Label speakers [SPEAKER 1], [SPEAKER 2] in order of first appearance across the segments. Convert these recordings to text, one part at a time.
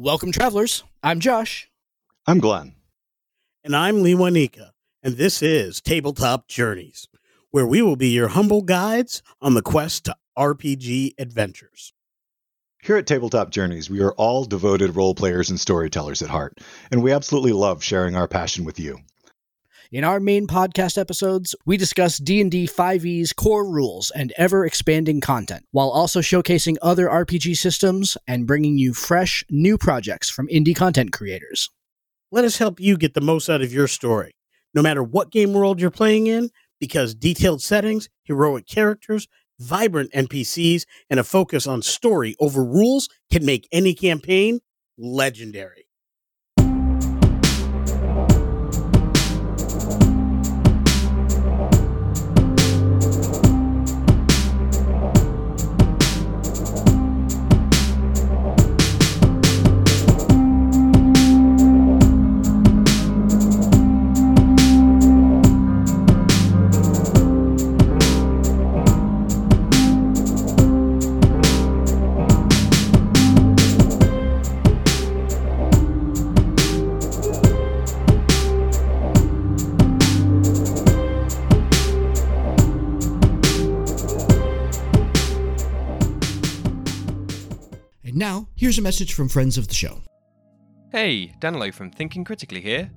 [SPEAKER 1] Welcome, travelers. I'm Josh.
[SPEAKER 2] I'm Glenn.
[SPEAKER 3] And I'm Lewanika. And this is Tabletop Journeys, where we will be your humble guides on the quest to RPG adventures.
[SPEAKER 2] Here at Tabletop Journeys, we are all devoted role players and storytellers at heart, and we absolutely love sharing our passion with you.
[SPEAKER 1] In our main podcast episodes, we discuss D&D 5e's core rules and ever-expanding content, while also showcasing other RPG systems and bringing you fresh, new projects from indie content creators.
[SPEAKER 3] Let us help you get the most out of your story, no matter what game world you're playing in, because detailed settings, heroic characters, vibrant NPCs, and a focus on story over rules can make any campaign legendary.
[SPEAKER 1] A message from friends of the show.
[SPEAKER 4] Hey, Danilo from Thinking Critically here.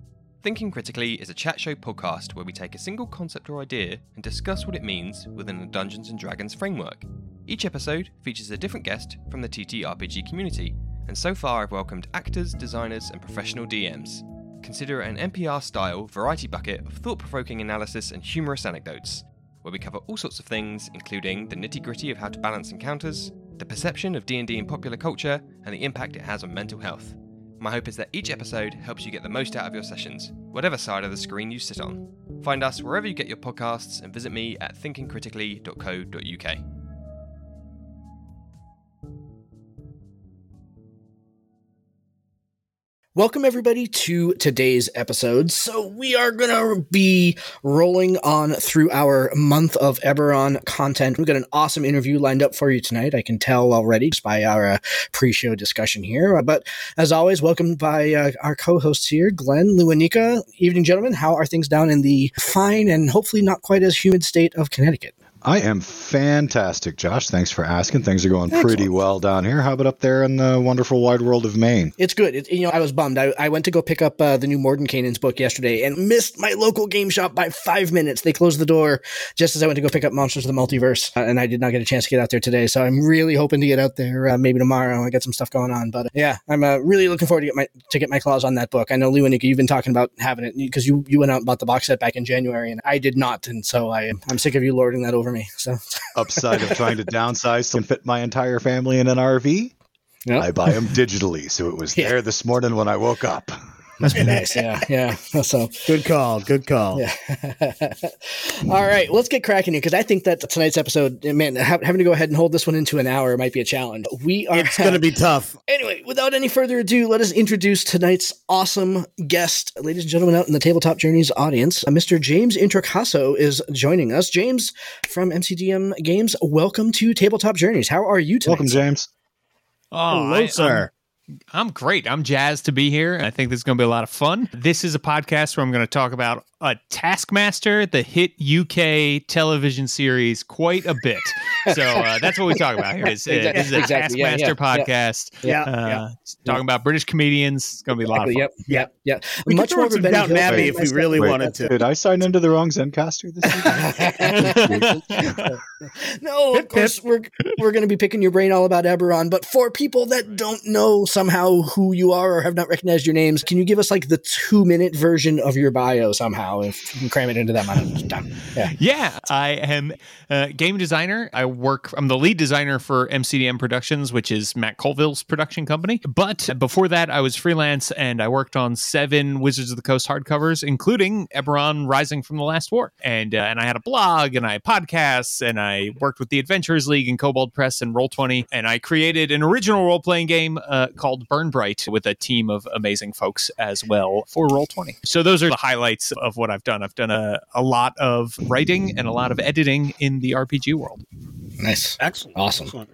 [SPEAKER 4] Thinking Critically is a chat show podcast where we take a single concept or idea and discuss what it means within the Dungeons and Dragons framework. Each episode features a different guest from the TTRPG community, and so far I've welcomed actors, designers, and professional DMs. Consider an NPR style variety bucket of thought provoking analysis and humorous anecdotes, where we cover all sorts of things, including the nitty gritty of how to balance encounters, the perception of D&D in popular culture, and the impact it has on mental health. My hope is that each episode helps you get the most out of your sessions, whatever side of the screen you sit on. Find us wherever you get your podcasts and visit me at thinkingcritically.co.uk.
[SPEAKER 1] Welcome, everybody, to today's episode. So, we are going to be rolling on through our month of Eberron content. We've got an awesome interview lined up for you tonight. I can tell already just by our uh, pre show discussion here. Uh, but as always, welcome by uh, our co hosts here, Glenn, Lewanika. Evening, gentlemen. How are things down in the fine and hopefully not quite as humid state of Connecticut?
[SPEAKER 2] I am fantastic, Josh. Thanks for asking. Things are going pretty well down here. How about up there in the wonderful wide world of Maine?
[SPEAKER 1] It's good. It, you know, I was bummed. I, I went to go pick up uh, the new Morden Mordenkainen's book yesterday and missed my local game shop by five minutes. They closed the door just as I went to go pick up Monsters of the Multiverse, uh, and I did not get a chance to get out there today. So I'm really hoping to get out there uh, maybe tomorrow. I got some stuff going on, but uh, yeah, I'm uh, really looking forward to get my to get my claws on that book. I know Lou and Lewanika, you've been talking about having it because you you went out and bought the box set back in January, and I did not, and so I I'm sick of you lording that over me. So.
[SPEAKER 2] Upside of trying to downsize and fit my entire family in an RV,
[SPEAKER 1] Yep.
[SPEAKER 2] I buy them digitally. So it was
[SPEAKER 1] Yeah.
[SPEAKER 2] there this morning when I woke up.
[SPEAKER 1] Must be nice. Yeah, yeah. So
[SPEAKER 3] Good call. Good call.
[SPEAKER 1] Yeah. All right, let's get cracking here because I think that tonight's episode, man, ha- having to go ahead and hold this one into an hour might be a challenge. We are
[SPEAKER 3] It's going to be tough.
[SPEAKER 1] anyway. Without any further ado, let us introduce tonight's awesome guest, ladies and gentlemen, out in the Tabletop Journeys audience. Uh, Mr. James Introcaso is joining us. James from MCDM Games, welcome to Tabletop Journeys. How are you tonight?
[SPEAKER 2] Welcome, James.
[SPEAKER 5] Oh,
[SPEAKER 3] Hello,
[SPEAKER 5] I-
[SPEAKER 3] sir.
[SPEAKER 5] I'm, great. I'm jazzed to be here. I think this is going to be a lot of fun. This is a podcast where I'm going to talk about a Taskmaster, the hit UK television series, quite a bit. So uh, that's what we talk about here. Is, uh,
[SPEAKER 1] Exactly,
[SPEAKER 5] this is a
[SPEAKER 1] exactly.
[SPEAKER 5] Taskmaster
[SPEAKER 1] yeah, yeah.
[SPEAKER 5] podcast.
[SPEAKER 1] Yeah,
[SPEAKER 5] Uh,
[SPEAKER 3] yeah.
[SPEAKER 5] Talking about British comedians. It's going to be a lot of fun.
[SPEAKER 1] Yep, yep, yep.
[SPEAKER 3] We
[SPEAKER 1] Much
[SPEAKER 3] could
[SPEAKER 1] more
[SPEAKER 3] throw
[SPEAKER 1] of a
[SPEAKER 3] some
[SPEAKER 1] Benny
[SPEAKER 3] Downton
[SPEAKER 1] Hill
[SPEAKER 3] Abbey if we really
[SPEAKER 2] Wait,
[SPEAKER 3] wanted to.
[SPEAKER 2] Did I sign into the wrong Zencastr this evening?
[SPEAKER 1] no, of
[SPEAKER 3] Pip,
[SPEAKER 1] course we're we're going to be picking your brain all about Eberron. But for people that don't know somehow who you are or have not recognized your names, can you give us like the two minute version of your bio somehow? If you can cram it into that amount of time. Yeah.
[SPEAKER 5] Yeah, I am a game designer. I work, I'm the lead designer for MCDM Productions, which is Matt Colville's production company. But before that, I was freelance and I worked on seven Wizards of the Coast hardcovers, including Eberron Rising from the Last War. And, uh, and I had a blog and I had podcasts and I worked with the Adventurers League and Kobold Press and Roll20. And I created an original role playing game uh, called Burn Bright with a team of amazing folks as well for Roll20. So those are the highlights of what I've done. I've done a, a lot of writing and a lot of editing in the RPG world.
[SPEAKER 1] Nice.
[SPEAKER 3] Excellent.
[SPEAKER 1] Awesome.
[SPEAKER 3] Excellent.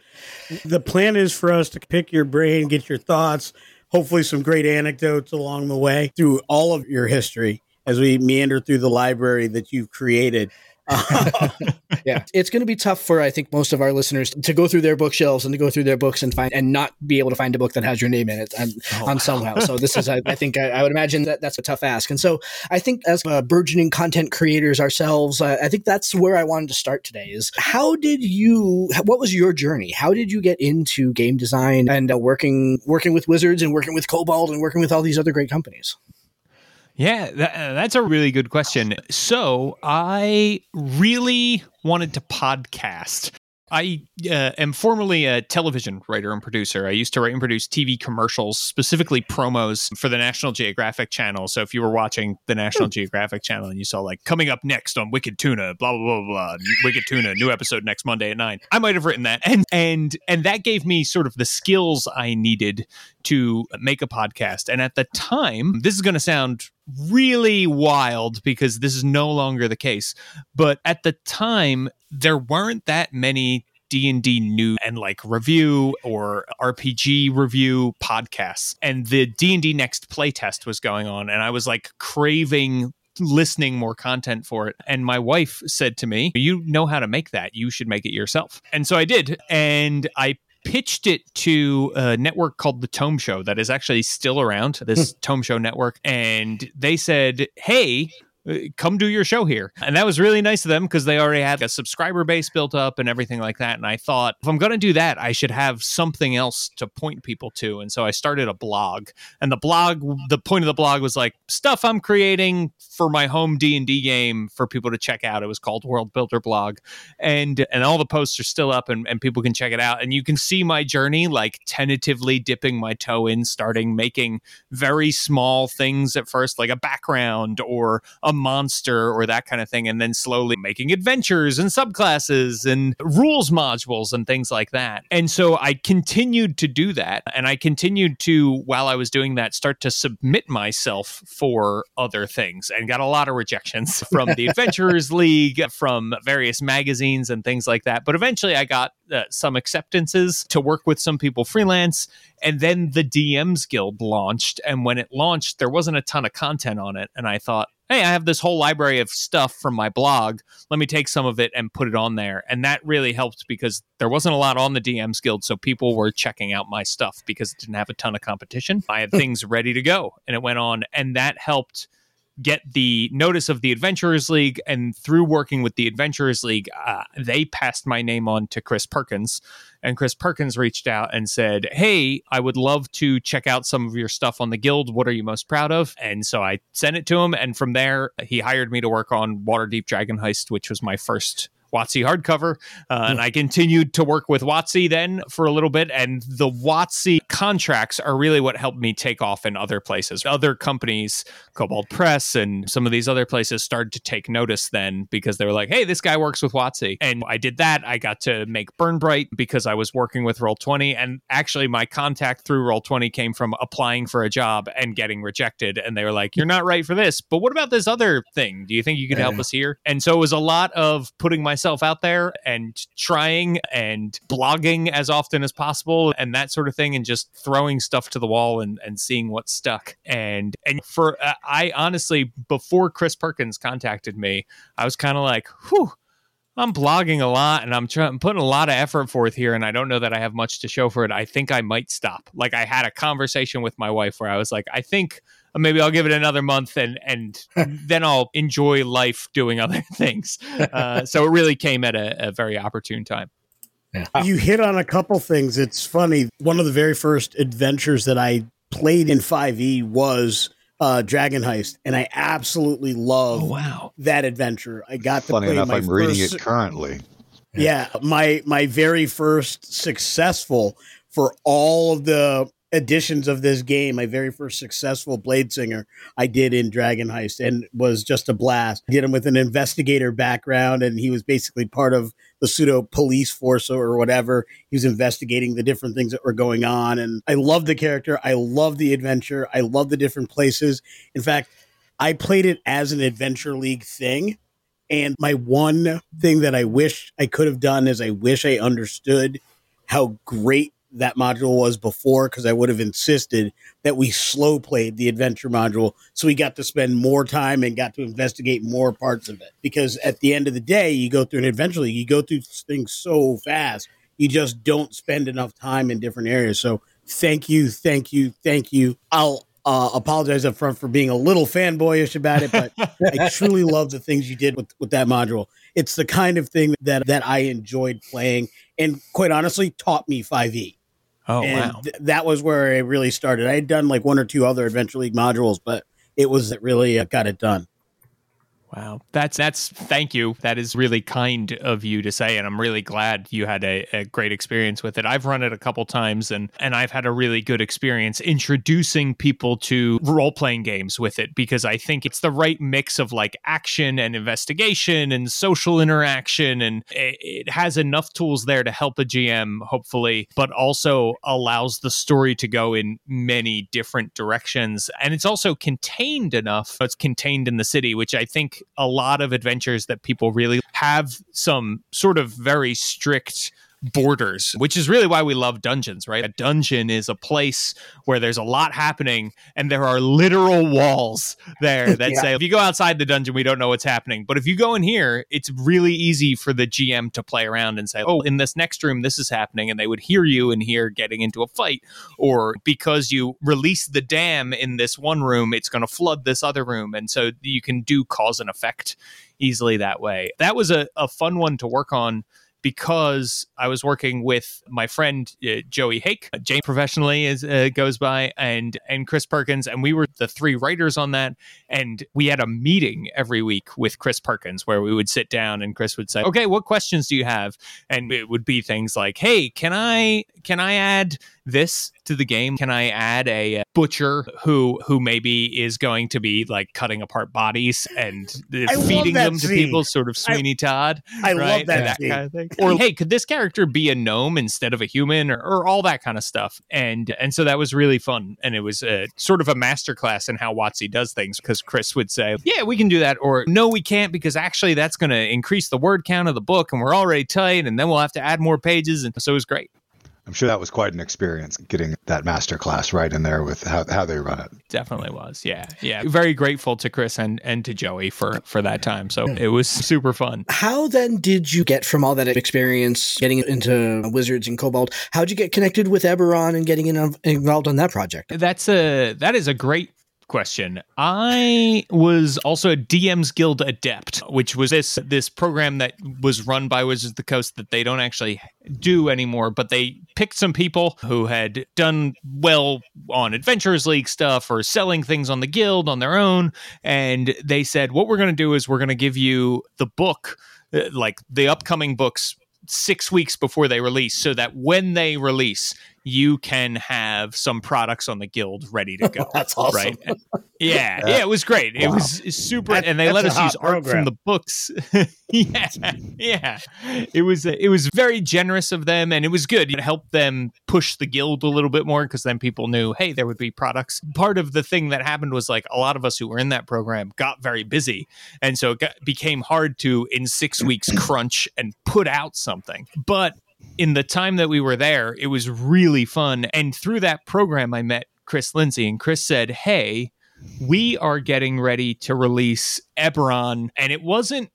[SPEAKER 3] The plan is for us to pick your brain, get your thoughts hopefully some great anecdotes along the way through all of your history as we meander through the library that you've created.
[SPEAKER 1] yeah, it's going to be tough for I think most of our listeners to go through their bookshelves and to go through their books and find and not be able to find a book that has your name in it on, oh, on somehow. So this is I, I think I, I, would imagine that that's a tough ask. And so I think as uh, burgeoning content creators ourselves, uh, I think that's where I wanted to start today. Is how did you? What was your journey? How did you get into game design and uh, working working with Wizards and working with Kobold and working with all these other great companies?
[SPEAKER 5] Yeah, that, uh, that's a really good question. So I really wanted to podcast. I uh, am formerly a television writer and producer. I used to write and produce TV commercials, specifically promos for the National Geographic Channel. So if you were watching the National Geographic Channel and you saw like coming up next on Wicked Tuna, blah blah blah blah, Wicked Tuna, new episode next Monday at nine, I might have written that, and and and that gave me sort of the skills I needed to make a podcast. And at the time, this is going to sound really wild because this is no longer the case. But at the time, there weren't that many D&D new and like review or RPG review podcasts. And the D&D Next playtest was going on and I was like craving listening more content for it. And my wife said to me, You know how to make that. You should make it yourself. And so I did. And I pitched it to a network called the Tome Show that is actually still around, this hmm. Tome Show network. And they said, Hey, Uh, come do your show here. And that was really nice of them because they already had a subscriber base built up and everything like that. And I thought, if I'm going to do that, I should have something else to point people to. And so I started a blog. And the blog, the point of the blog was like stuff I'm creating for my home D&D game for people to check out. It was called World Builder Blog. And and all the posts are still up and, and people can check it out. And you can see my journey like tentatively dipping my toe in, starting making very small things at first, like a background or a monster or that kind of thing, and then slowly making adventures and subclasses and rules modules and things like that. And so I continued to do that. And I continued to, while I was doing that, start to submit myself for other things and got a lot of rejections from the Adventurers League, from various magazines and things like that. But eventually I got uh, some acceptances to work with some people freelance. And then the DMs Guild launched. And when it launched, there wasn't a ton of content on it. And I thought, hey, I have this whole library of stuff from my blog. Let me take some of it and put it on there. And that really helped because there wasn't a lot on the DMs Guild. So people were checking out my stuff because it didn't have a ton of competition. I had hmm. things ready to go and it went on. And that helped get the notice of the Adventurers League. And through working with the Adventurers League, uh, they passed my name on to Chris Perkins. And Chris Perkins reached out and said, Hey, I would love to check out some of your stuff on the guild. What are you most proud of? And so I sent it to him. And from there, he hired me to work on Waterdeep Dragon Heist, which was my first WotC hardcover. Uh, and I continued to work with WotC then for a little bit. And the WotC contracts are really what helped me take off in other places. Other companies, Kobold Press and some of these other places started to take notice then because they were like, hey, this guy works with WotC. And I did that. I got to make Burn Bright because I was working with Roll20. And actually, my contact through Roll20 came from applying for a job and getting rejected. And they were like, you're not right for this. But what about this other thing? Do you think you could help us here? And so it was a lot of putting my myself out there and trying and blogging as often as possible and that sort of thing and just throwing stuff to the wall and, and seeing what stuck and and for uh, i honestly before chris perkins contacted me i was kind of like whew I'm blogging a lot and I'm trying putting a lot of effort forth here and I don't know that I have much to show for it. I think I might stop. Like I had a conversation with my wife where I was like, I think maybe I'll give it another month and and then I'll enjoy life doing other things. Uh, so it really came at a, a very opportune time.
[SPEAKER 3] Yeah. You hit on a couple things. It's funny. One of the very first adventures that I played in 5e was uh, Dragon Heist, and I absolutely love
[SPEAKER 5] oh, wow.
[SPEAKER 3] that adventure. I got to
[SPEAKER 2] Funny
[SPEAKER 3] play
[SPEAKER 2] enough,
[SPEAKER 3] my
[SPEAKER 2] I'm
[SPEAKER 3] first,
[SPEAKER 2] reading it currently.
[SPEAKER 3] Yeah, my my very first successful for all of the editions of this game, my very first successful Blade Singer I did in Dragon Heist and was just a blast. I did him with an investigator background and he was basically part of the pseudo police force or whatever. He was investigating the different things that were going on. And I love the character. I love the adventure. I love the different places. In fact, I played it as an Adventure League thing. And my one thing that I wish I could have done is I wish I understood how great that module was before because I would have insisted that we slow played the adventure module so we got to spend more time and got to investigate more parts of it. Because at the end of the day, you go through an adventure league, you go through things so fast, you just don't spend enough time in different areas. So thank you, thank you, thank you. I'll uh, apologize up front for being a little fanboyish about it, but I truly love the things you did with, with that module. It's the kind of thing that that I enjoyed playing, and quite honestly, taught me 5e.
[SPEAKER 5] Oh
[SPEAKER 3] and
[SPEAKER 5] wow.
[SPEAKER 3] th- that was where it really started. I had done like one or two other Adventure League modules, but it was that really uh, got it done.
[SPEAKER 5] Wow. That's that's thank you. That is really kind of you to say and I'm really glad you had a, a great experience with it. I've run it a couple times and and I've had a really good experience introducing people to role-playing games with it because I think it's the right mix of like action and investigation and social interaction and it, it has enough tools there to help a GM hopefully, but also allows the story to go in many different directions and it's also contained enough. It's contained in the city, which I think a lot of adventures that people really have some sort of very strict borders, which is really why we love dungeons, right? A dungeon is a place where there's a lot happening and there are literal walls there that
[SPEAKER 3] Yeah.
[SPEAKER 5] say if you go outside the dungeon, we don't know what's happening. But if you go in here, it's really easy for the GM to play around and say, oh, in this next room, this is happening. And they would hear you in here getting into a fight. Or because you release the dam in this one room, it's going to flood this other room. And so you can do cause and effect easily that way. That was a, a fun one to work on because I was working with my friend uh, Joey Hake, uh, Jane professionally as uh, goes by, and and Chris Perkins, and we were the three writers on that. And we had a meeting every week with Chris Perkins where we would sit down and Chris would say, "Okay, what questions do you have?" And it would be things like, "Hey, can I can I add this to the game? Can I add a uh, butcher who who maybe is going to be like cutting apart bodies and uh,
[SPEAKER 3] I
[SPEAKER 5] feeding
[SPEAKER 3] that
[SPEAKER 5] them to people, sort of
[SPEAKER 3] I-
[SPEAKER 5] Sweeney Todd?"
[SPEAKER 3] I
[SPEAKER 5] right?
[SPEAKER 3] love that. scene.
[SPEAKER 5] kind of thing. Or hey, could this character be a gnome instead of a human, or, or all that kind of stuff? And and so that was really fun, and it was uh, sort of a masterclass in how WotC does things because Chris would say, "Yeah, we can do that," or "No, we can't because actually that's going to increase the word count of the book, and we're already tight, and then we'll have to add more pages." And so it was great.
[SPEAKER 2] I'm sure that was quite an experience getting that master class right in there with how, how they run it.
[SPEAKER 5] Definitely was. Yeah, yeah. Very grateful to Chris and and to Joey for for that time. So it was super fun.
[SPEAKER 1] How then did you get from all that experience getting into Wizards and Kobold? How'd you get connected with Eberron and getting in, involved on that project?
[SPEAKER 5] That's a that is a great question. I was also a DM's Guild adept, which was this this program that was run by Wizards of the Coast that they don't actually do anymore, but they picked some people who had done well on Adventurers League stuff or selling things on the guild on their own, and they said, "What we're going to do is we're going to give you the book, uh, like the upcoming books." Six weeks before they release, so that when they release, you can have some products on the guild ready to go.
[SPEAKER 1] That's awesome.
[SPEAKER 5] Right. Yeah, yeah, it was great. It was super,
[SPEAKER 3] That-
[SPEAKER 5] and they let us
[SPEAKER 3] hot
[SPEAKER 5] use art from the books. yeah, yeah, it was it was very generous of them, and it was good. It helped them push the guild a little bit more because then people knew, hey, there would be products. Part of the thing that happened was like a lot of us who were in that program got very busy, and so it got, became hard to in six weeks crunch and put out something, but in the time that we were there, it was really fun. And through that program, I met Chris Lindsay, and Chris said, Hey, we are getting ready to release Eberron. And it wasn't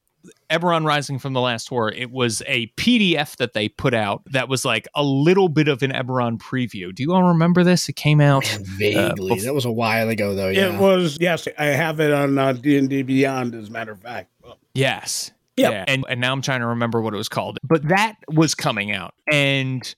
[SPEAKER 5] Eberron Rising from the Last War, it was a PDF that they put out that was like a little bit of an Eberron preview. Do you all remember this? It came out.
[SPEAKER 1] Vaguely.
[SPEAKER 5] bef-
[SPEAKER 1] that was a while ago, though. Yeah.
[SPEAKER 3] It was yes, I have it on uh, D and D Beyond, as a matter of fact.
[SPEAKER 5] Yes.
[SPEAKER 3] Yep.
[SPEAKER 5] Yeah. And and now I'm trying to remember what it was called. But that was coming out. And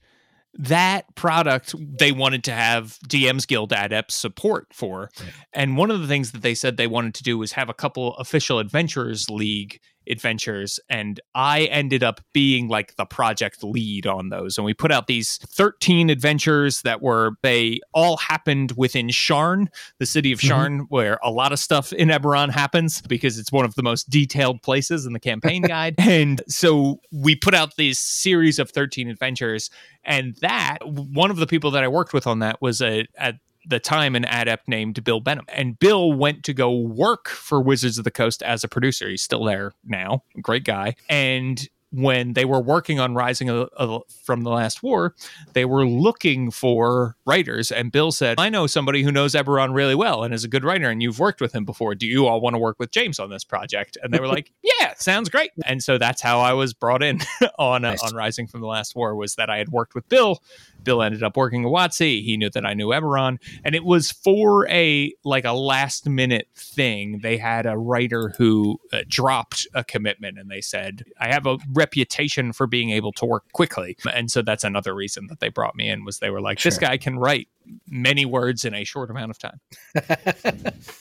[SPEAKER 5] that product they wanted to have DM's Guild adepts support for. And one of the things that they said they wanted to do was have a couple official Adventurers League adventures and I ended up being like the project lead on those and we put out these 13 adventures that were they all happened within Sharn the city of
[SPEAKER 1] Mhm.
[SPEAKER 5] Sharn where a lot of stuff in Eberron happens because it's one of the most detailed places in the campaign guide and so we put out this series of 13 adventures and that one of the people that I worked with on that was a at the time an adept named Bill Benham. And Bill went to go work for Wizards of the Coast as a producer. He's still there now. Great guy. And when they were working on Rising of, of, from the Last War, they were looking for writers. And Bill said, I know somebody who knows Eberron really well and is a good writer, and you've worked with him before. Do you all want to work with James on this project? And they were like, Yeah, sounds great. And so that's how I was brought in on, uh, nice. on Rising from the Last War, was that I had worked with Bill. Bill ended up working at WotC. He knew that I knew Eberron. And it was for a like a last minute thing. They had a writer who uh, dropped a commitment and they said, I have a reputation for being able to work quickly. And so that's another reason that they brought me in was they were like, sure. this guy can write many words in a short amount of time.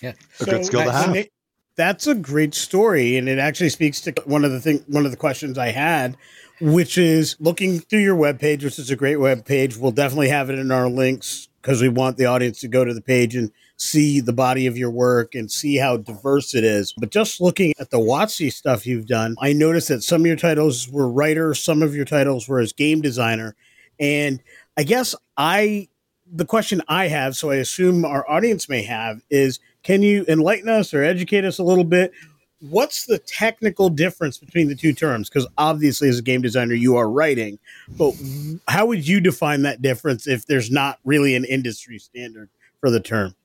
[SPEAKER 2] yeah. A good skill to have.
[SPEAKER 3] That's a great story, and it actually speaks to one of the thing, one of the questions I had, which is looking through your webpage, which is a great webpage. We'll definitely have it in our links because we want the audience to go to the page and see the body of your work and see how diverse it is. But just looking at the WotC stuff you've done, I noticed that some of your titles were writer, some of your titles were as game designer. And I guess I, the question I have, so I assume our audience may have, is can you enlighten us or educate us a little bit? What's the technical difference between the two terms? Because obviously, as a game designer, you are writing, but how would you define that difference if there's not really an industry standard for the term?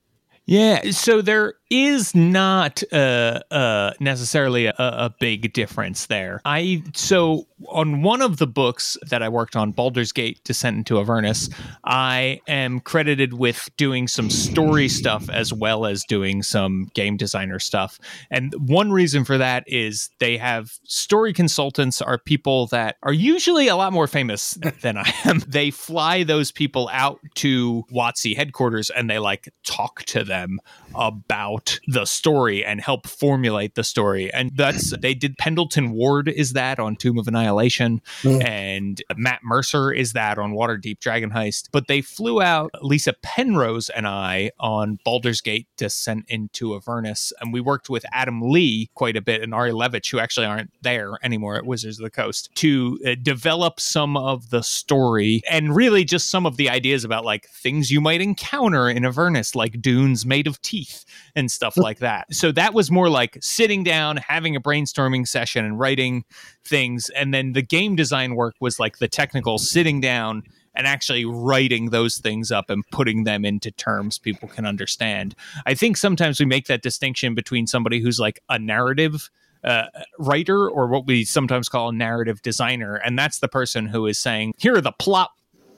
[SPEAKER 5] Yeah, so there is not uh, uh, necessarily a, a, big difference there. I so on one of the books that I worked on, Baldur's Gate: Descent into Avernus, I am credited with doing some story stuff as well as doing some game designer stuff. And one reason for that is they have story consultants are people that are usually a lot more famous than I am. They fly those people out to WotC headquarters and they like talk to them about the story and help formulate the story. And that's they did Pendleton Ward is that on Tomb of Annihilation, mm. and Matt Mercer is that on Waterdeep Dragon Heist. But they flew out Lysa Penrose and I on Baldur's Gate Descent into Avernus, and we worked with Adam Lee quite a bit and Ari Levitch, who actually aren't there anymore at Wizards of the Coast, to uh, develop some of the story and really just some of the ideas about like things you might encounter in Avernus, like dunes made of teeth and stuff like that. So that was more like sitting down, having a brainstorming session and writing things. And then the game design work was like the technical sitting down and actually writing those things up and putting them into terms people can understand. I think sometimes we make that distinction between somebody who's like a narrative uh, writer or what we sometimes call a narrative designer. And that's the person who is saying, here are the plot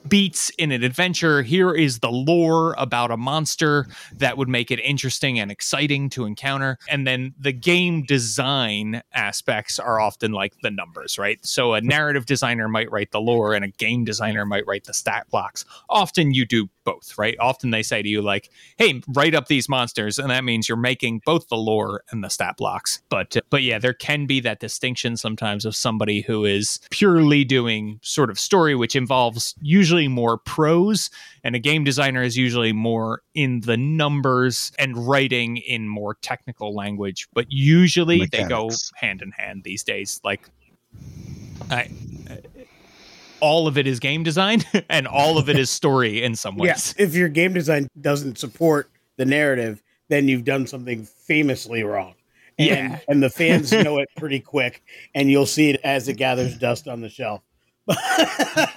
[SPEAKER 5] beats in an adventure. Here is the lore about a monster that would make it interesting and exciting to encounter. And then the game design aspects are often like the numbers, right? So a narrative designer might write the lore and a game designer might write the stat blocks. Often you do both, right? Often they say to you, like, hey, write up these monsters. And that means you're making both the lore and the stat blocks. But, uh, but yeah, there can be that distinction sometimes of somebody who is purely doing sort of story, which involves usually more prose. And a game designer is usually more in the numbers and writing in more technical language. But usually Mechanics. they go hand in hand these days. Like, I, all of it is game design and all of it is story in some ways.
[SPEAKER 3] Yeah. If your game design doesn't support the narrative, then you've done something famously wrong. And, yeah. and the fans know it pretty quick, and you'll see it as it gathers dust on the shelf.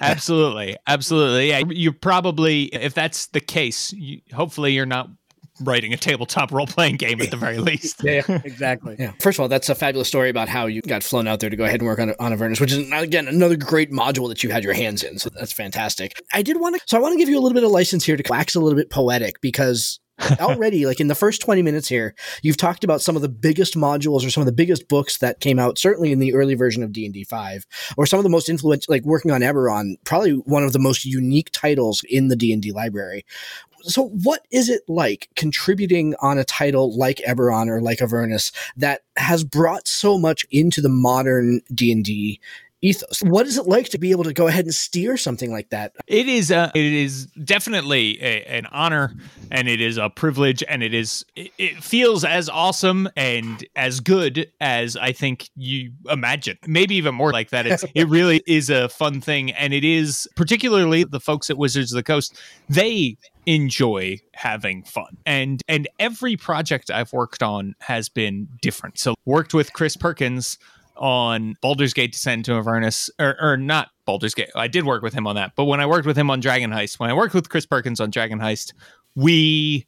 [SPEAKER 5] absolutely, absolutely. Yeah, you probably, if that's the case, you, hopefully you're not writing a tabletop role playing game at the very least.
[SPEAKER 3] yeah, exactly.
[SPEAKER 1] Yeah. First of all, that's a fabulous story about how you got flown out there to go ahead and work on on Avernus, which is again another great module that you had your hands in. So that's fantastic. I did want to, so I want to give you a little bit of license here to wax a little bit poetic because already like in the first 20 minutes here you've talked about some of the biggest modules or some of the biggest books that came out certainly in the early version of d&d 5 or some of the most influential like working on eberron probably one of the most unique titles in the d&d library. So what is it like contributing on a title like Eberron or like Avernus that has brought so much into the modern D&D ethos. What is it like to be able to go ahead and steer something like that?
[SPEAKER 5] It is a, it is definitely a, an honor and it is a privilege and it is it, it feels as awesome and as good as I think you imagine. Maybe even more like that. It's it really is a fun thing and it is particularly the folks at Wizards of the Coast, they enjoy having fun. And and every project I've worked on has been different. So worked with Chris Perkins on Baldur's Gate Descent into Avernus, or, or not Baldur's Gate. I did work with him on that, but when I worked with him on Dragon Heist, when I worked with Chris Perkins on Dragon Heist, we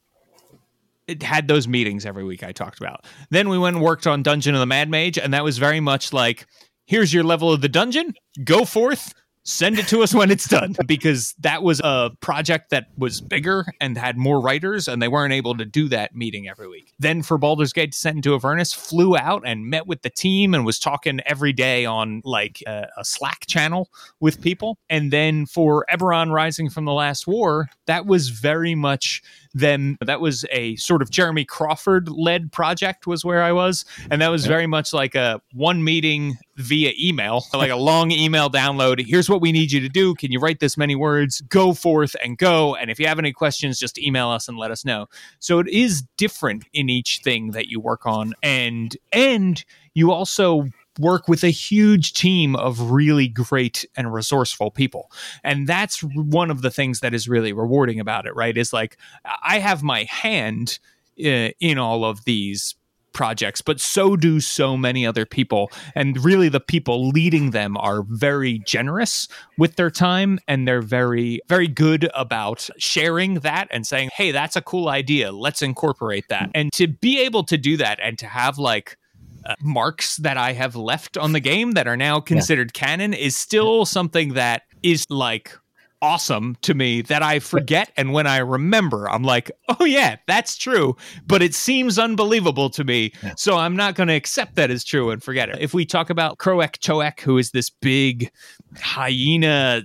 [SPEAKER 5] had those meetings every week I talked about. Then we went and worked on Dungeon of the Mad Mage, and that was very much like, here's your level of the dungeon, go forth, send it to us when it's done. Because that was a project that was bigger and had more writers and they weren't able to do that meeting every week. Then for Baldur's Gate Descent into Avernus flew out and met with the team and was talking every day on like a, a Slack channel with people. And then for Eberron Rising from the Last War that was very much them that was a sort of Jeremy Crawford led project was where I was. And that was very much like a one meeting via email like a long email download. Here's what we need you to do. Can you write this many words? Go forth and go. And if you have any questions just email us and let us know. So it is different in each thing that you work on. And and you also work with a huge team of really great and resourceful people. And that's one of the things that is really rewarding about it, right? Is like I have my hand uh, in all of these projects, but so do so many other people. And really, the people leading them are very generous with their time and they're very, very good about sharing that and saying, hey, that's a cool idea. Let's incorporate that. And to be able to do that and to have like, uh, marks that I have left on the game that are now considered yeah. canon is still something that is like awesome to me that I forget. And when I remember, I'm like, oh, yeah, that's true. But it seems unbelievable to me. So I'm not going to accept that as true and forget it. If we talk about Crokek'toeck, who is this big hyena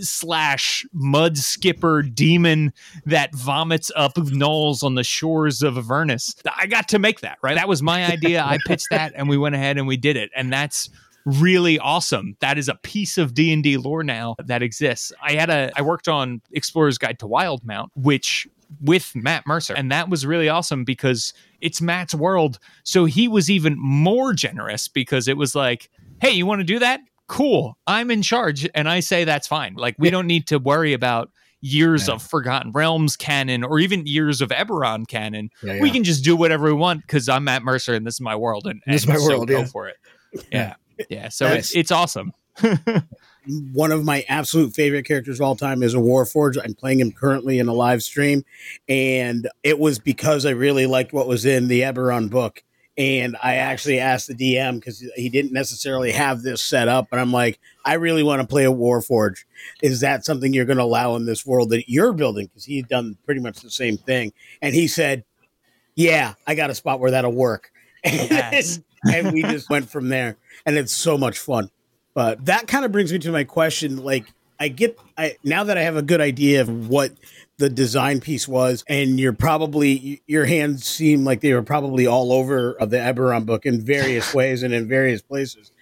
[SPEAKER 5] slash mud skipper demon that vomits up gnolls on the shores of Avernus, I got to make that, right? That was my idea. I pitched that and we went ahead and we did it. And that's really awesome. That is a piece of D&D lore now that exists. I had a I worked on Explorer's Guide to Wildemount, which with Matt Mercer. And that was really awesome because it's Matt's world. So he was even more generous because it was like, hey, you want to do that? Cool. I'm in charge. And I say that's fine. Like, we don't need to worry about years yeah. of Forgotten Realms canon or even years of Eberron canon. Yeah, yeah. We can just do whatever we want because I'm Matt Mercer and this is my world. And, and
[SPEAKER 1] this is my
[SPEAKER 5] so
[SPEAKER 1] world.
[SPEAKER 5] Go for it. Yeah. Yeah. So it's, it's awesome.
[SPEAKER 3] One of my absolute favorite characters of all time is a Warforged. I'm playing him currently in a live stream, and it was because I really liked what was in the Eberron book. And I actually asked the DM because he didn't necessarily have this set up, but I'm like, I really want to play a Warforged. Is that something you're going to allow in this world that you're building? Because he'd done pretty much the same thing, and he said, "Yeah, I got a spot where that'll work." Yes. And we just went from there and it's so much fun. But that kind of brings me to my question. Like, I get I now that I have a good idea of what the design piece was, and you're probably your hands seem like they were probably all over of the Eberron book in various ways and in various places.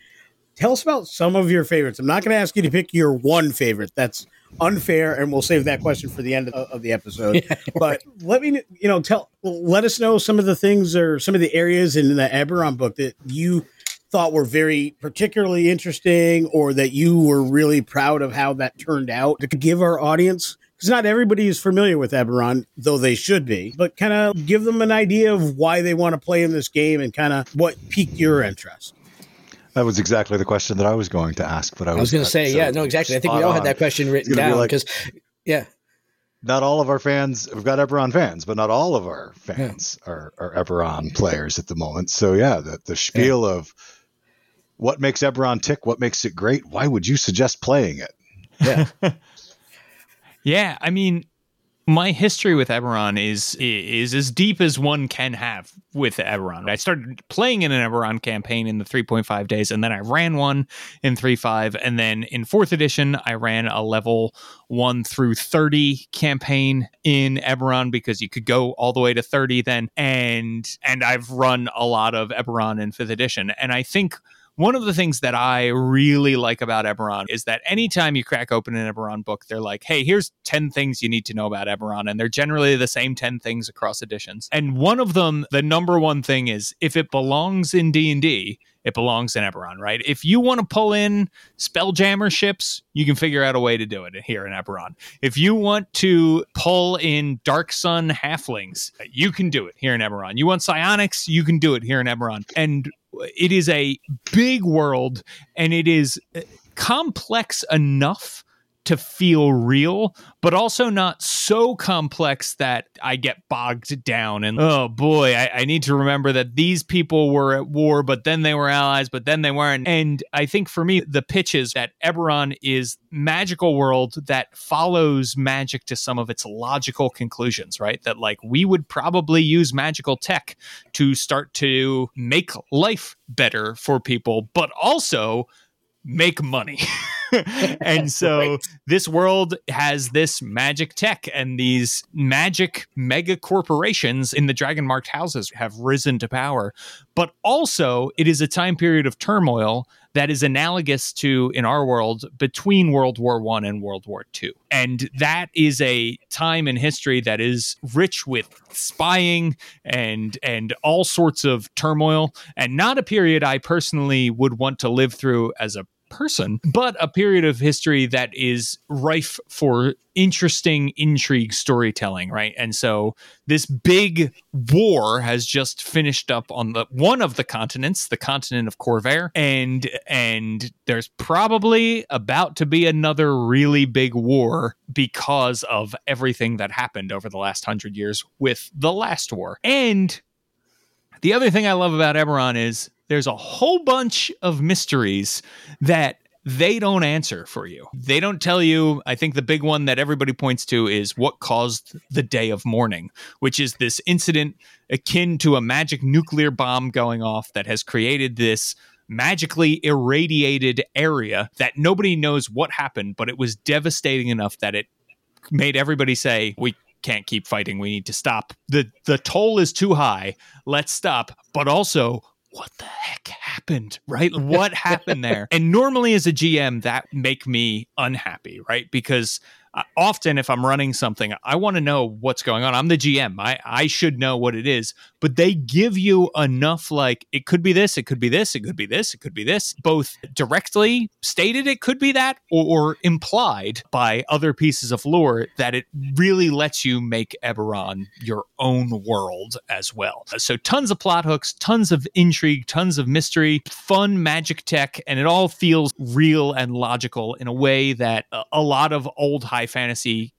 [SPEAKER 3] Tell us about some of your favorites. I'm not going to ask you to pick your one favorite. That's unfair, and we'll save that question for the end of, of the episode. Yeah, but let me, you know, tell, let us know some of the things or some of the areas in the Eberron book that you thought were very particularly interesting or that you were really proud of how that turned out to give our audience because not everybody is familiar with Eberron, though they should be, but kind of give them an idea of why they want to play in this game and kind of what piqued your interest.
[SPEAKER 2] That was exactly the question that I was going to ask, but I was,
[SPEAKER 1] was going to say, so yeah, no, exactly. I think we all had that question written down because, like, yeah,
[SPEAKER 2] not all of our fans we've got Eberron fans, but not all of our fans yeah. are, are Eberron players at the moment. So yeah, the, the spiel yeah. of what makes Eberron tick, what makes it great, why would you suggest playing it?
[SPEAKER 1] Yeah.
[SPEAKER 5] yeah, I mean, my history with Eberron is is as deep as one can have with Eberron. I started playing in an Eberron campaign in the 3.5 days, and then I ran one in 3.5, and then in fourth edition I ran a level one through 30 campaign in Eberron because you could go all the way to 30 then, and and I've run a lot of Eberron in fifth edition, and I think one of the things that I really like about Eberron is that anytime you crack open an Eberron book, they're like, hey, here's 10 things you need to know about Eberron. And they're generally the same 10 things across editions. And one of them, the number one thing is if it belongs in D&D, it belongs in Eberron, right? If you want to pull in Spelljammer ships, you can figure out a way to do it here in Eberron. If you want to pull in Dark Sun halflings, you can do it here in Eberron. You want psionics, you can do it here in Eberron. And it is a big world and it is uh, complex enough to feel real, but also not so complex that I get bogged down. And oh, oh boy, I, I, need to remember that these people were at war, but then they were allies, but then they weren't. And I think for me, the pitch is that Eberron is magical world that follows magic to some of its logical conclusions, right? That like we would probably use magical tech to start to make life better for people, but also make money. and so right. this world has this magic tech and these magic mega corporations in the dragon marked houses have risen to power. But also, it is a time period of turmoil that is analogous to in our world between World War One and World War Two. And that is a time in history that is rich with spying and and all sorts of turmoil and not a period I personally would want to live through as a person, but a period of history that is rife for interesting intrigue storytelling, right? And so this big war has just finished up on the one of the continents, the continent of Khorvaire, and and there's probably about to be another really big war because of everything that happened over the last 100 years with the last war. And the other thing I love about Eberron is there's a whole bunch of mysteries that they don't answer for you. They don't tell you. I think the big one that everybody points to is what caused the day of mourning, which is this incident akin to a magic nuclear bomb going off that has created this magically irradiated area that nobody knows what happened, but it was devastating enough that it made everybody say, We can't keep fighting. We need to stop. The the toll is too high. Let's stop. But also, what the heck happened right? What happened there? And normally as a gm that make me unhappy right? Because often if I'm running something, I want to know what's going on. I'm the GM. I, I should know what it is, but they give you enough like it could be this, it could be this, it could be this, it could be this, both directly stated it could be that or, or implied by other pieces of lore that it really lets you make Eberron your own world as well. So tons of plot hooks, tons of intrigue, tons of mystery, fun magic tech, and it all feels real and logical in a way that a, a lot of old high high fantasy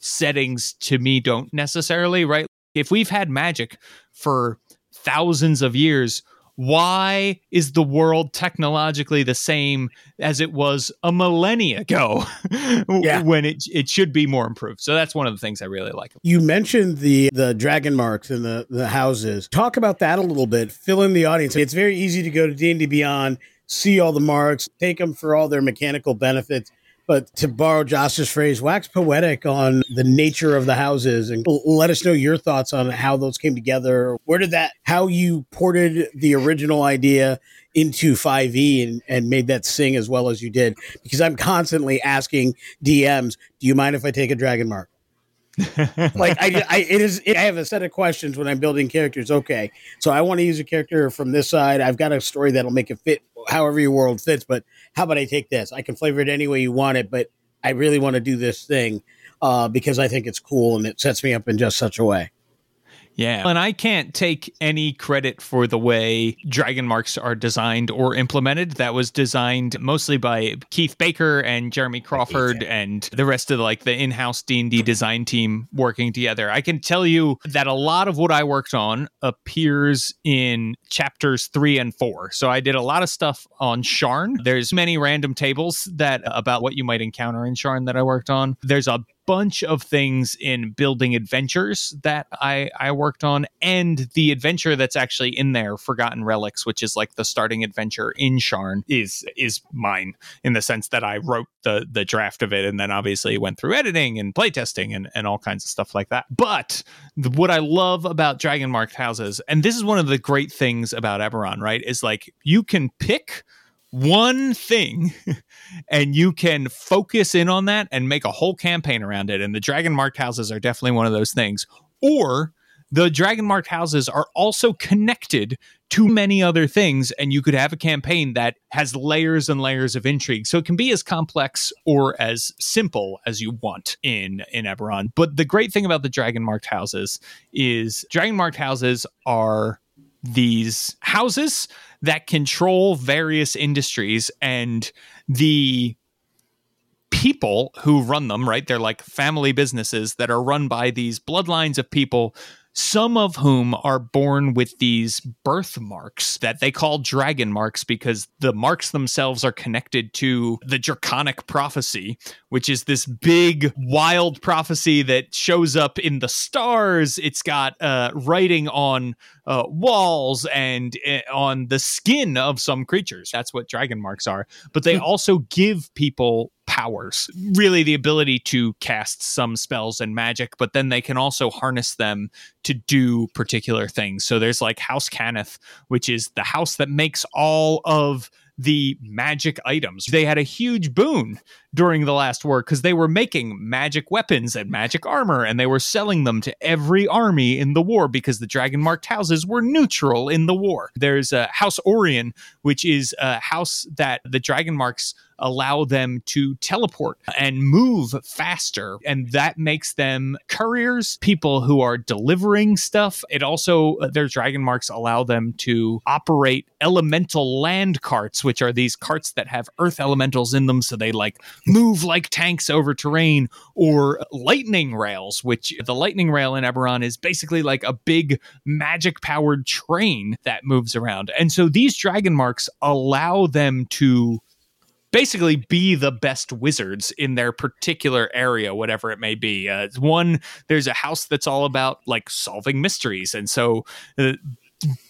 [SPEAKER 5] settings to me don't necessarily, right? If we've had magic for thousands of years, why is the world technologically the same as it was a millennia ago yeah. when it it should be more improved? So that's one of the things i really like.
[SPEAKER 3] You mentioned the the dragon marks and the the houses. Talk about that a little bit. Fill in the audience. It's very easy to go to d&d beyond see all the marks take them for all their mechanical benefits but to borrow Josh's phrase, wax poetic on the nature of the houses and let us know your thoughts on how those came together. Where did that, how you ported the original idea into 5e and, and made that sing as well as you did? Because I'm constantly asking DMs, do you mind if I take a dragon mark? like I, I, it is. I have a set of questions when I'm building characters. Okay, so I want to use a character from this side. I've got a story that'll make it fit however your world fits. But how about I take this? I can flavor it any way you want it, but I really want to do this thing uh, because I think it's cool and it sets me up in just such a way.
[SPEAKER 5] Yeah. And I can't take any credit for the way dragon marks are designed or implemented. That was designed mostly by Keith Baker and Jeremy Crawford and the rest of the, like the in-house D&D design team working together. I can tell you that a lot of what I worked on appears in chapters 3 and 4. So I did a lot of stuff on Sharn. There's many random tables that about what you might encounter in Sharn that I worked on. There's a bunch of things in building adventures that I, I worked on, and the adventure that's actually in there, Forgotten Relics, which is like the starting adventure in Sharn, is is mine in the sense that I wrote the the draft of it, and then obviously went through editing and playtesting and and all kinds of stuff like that. But the, what I love about Dragon Marked Houses, and this is one of the great things about Eberron, right, is like you can pick one thing and you can focus in on that and make a whole campaign around it. And the dragon marked houses are definitely one of those things. Or the dragon marked houses are also connected to many other things, and you could have a campaign that has layers and layers of intrigue. So it can be as complex or as simple as you want in in Eberron. But the great thing about the dragon marked houses is dragon marked houses are these houses that control various industries and the people who run them, right? They're like family businesses that are run by these bloodlines of people some of whom are born with these birthmarks that they call dragon marks because the marks themselves are connected to the draconic prophecy, which is this big, wild prophecy that shows up in the stars. It's got uh, writing on uh, walls and uh, on the skin of some creatures. That's what dragon marks are. But they hmm. also give people powers really the ability to cast some spells and magic but then they can also harness them to do particular things so there's like house cannith which is the house that makes all of the magic items. They had a huge boon during the last war because they were making magic weapons and magic armor and they were selling them to every army in the war because the dragon marked houses were neutral in the war. There's a House Orien, which is a house that the dragon marks allow them to teleport and move faster. And that makes them couriers, people who are delivering stuff. It also, uh, their dragon marks allow them to operate elemental land carts, which are these carts that have earth elementals in them. So they like move like tanks over terrain, or lightning rails, which the lightning rail in Eberron is basically like a big magic powered train that moves around. And so these dragon marks allow them to basically be the best wizards in their particular area, whatever it may be. Uh, one, there's a house that's all about like solving mysteries, and so. Uh,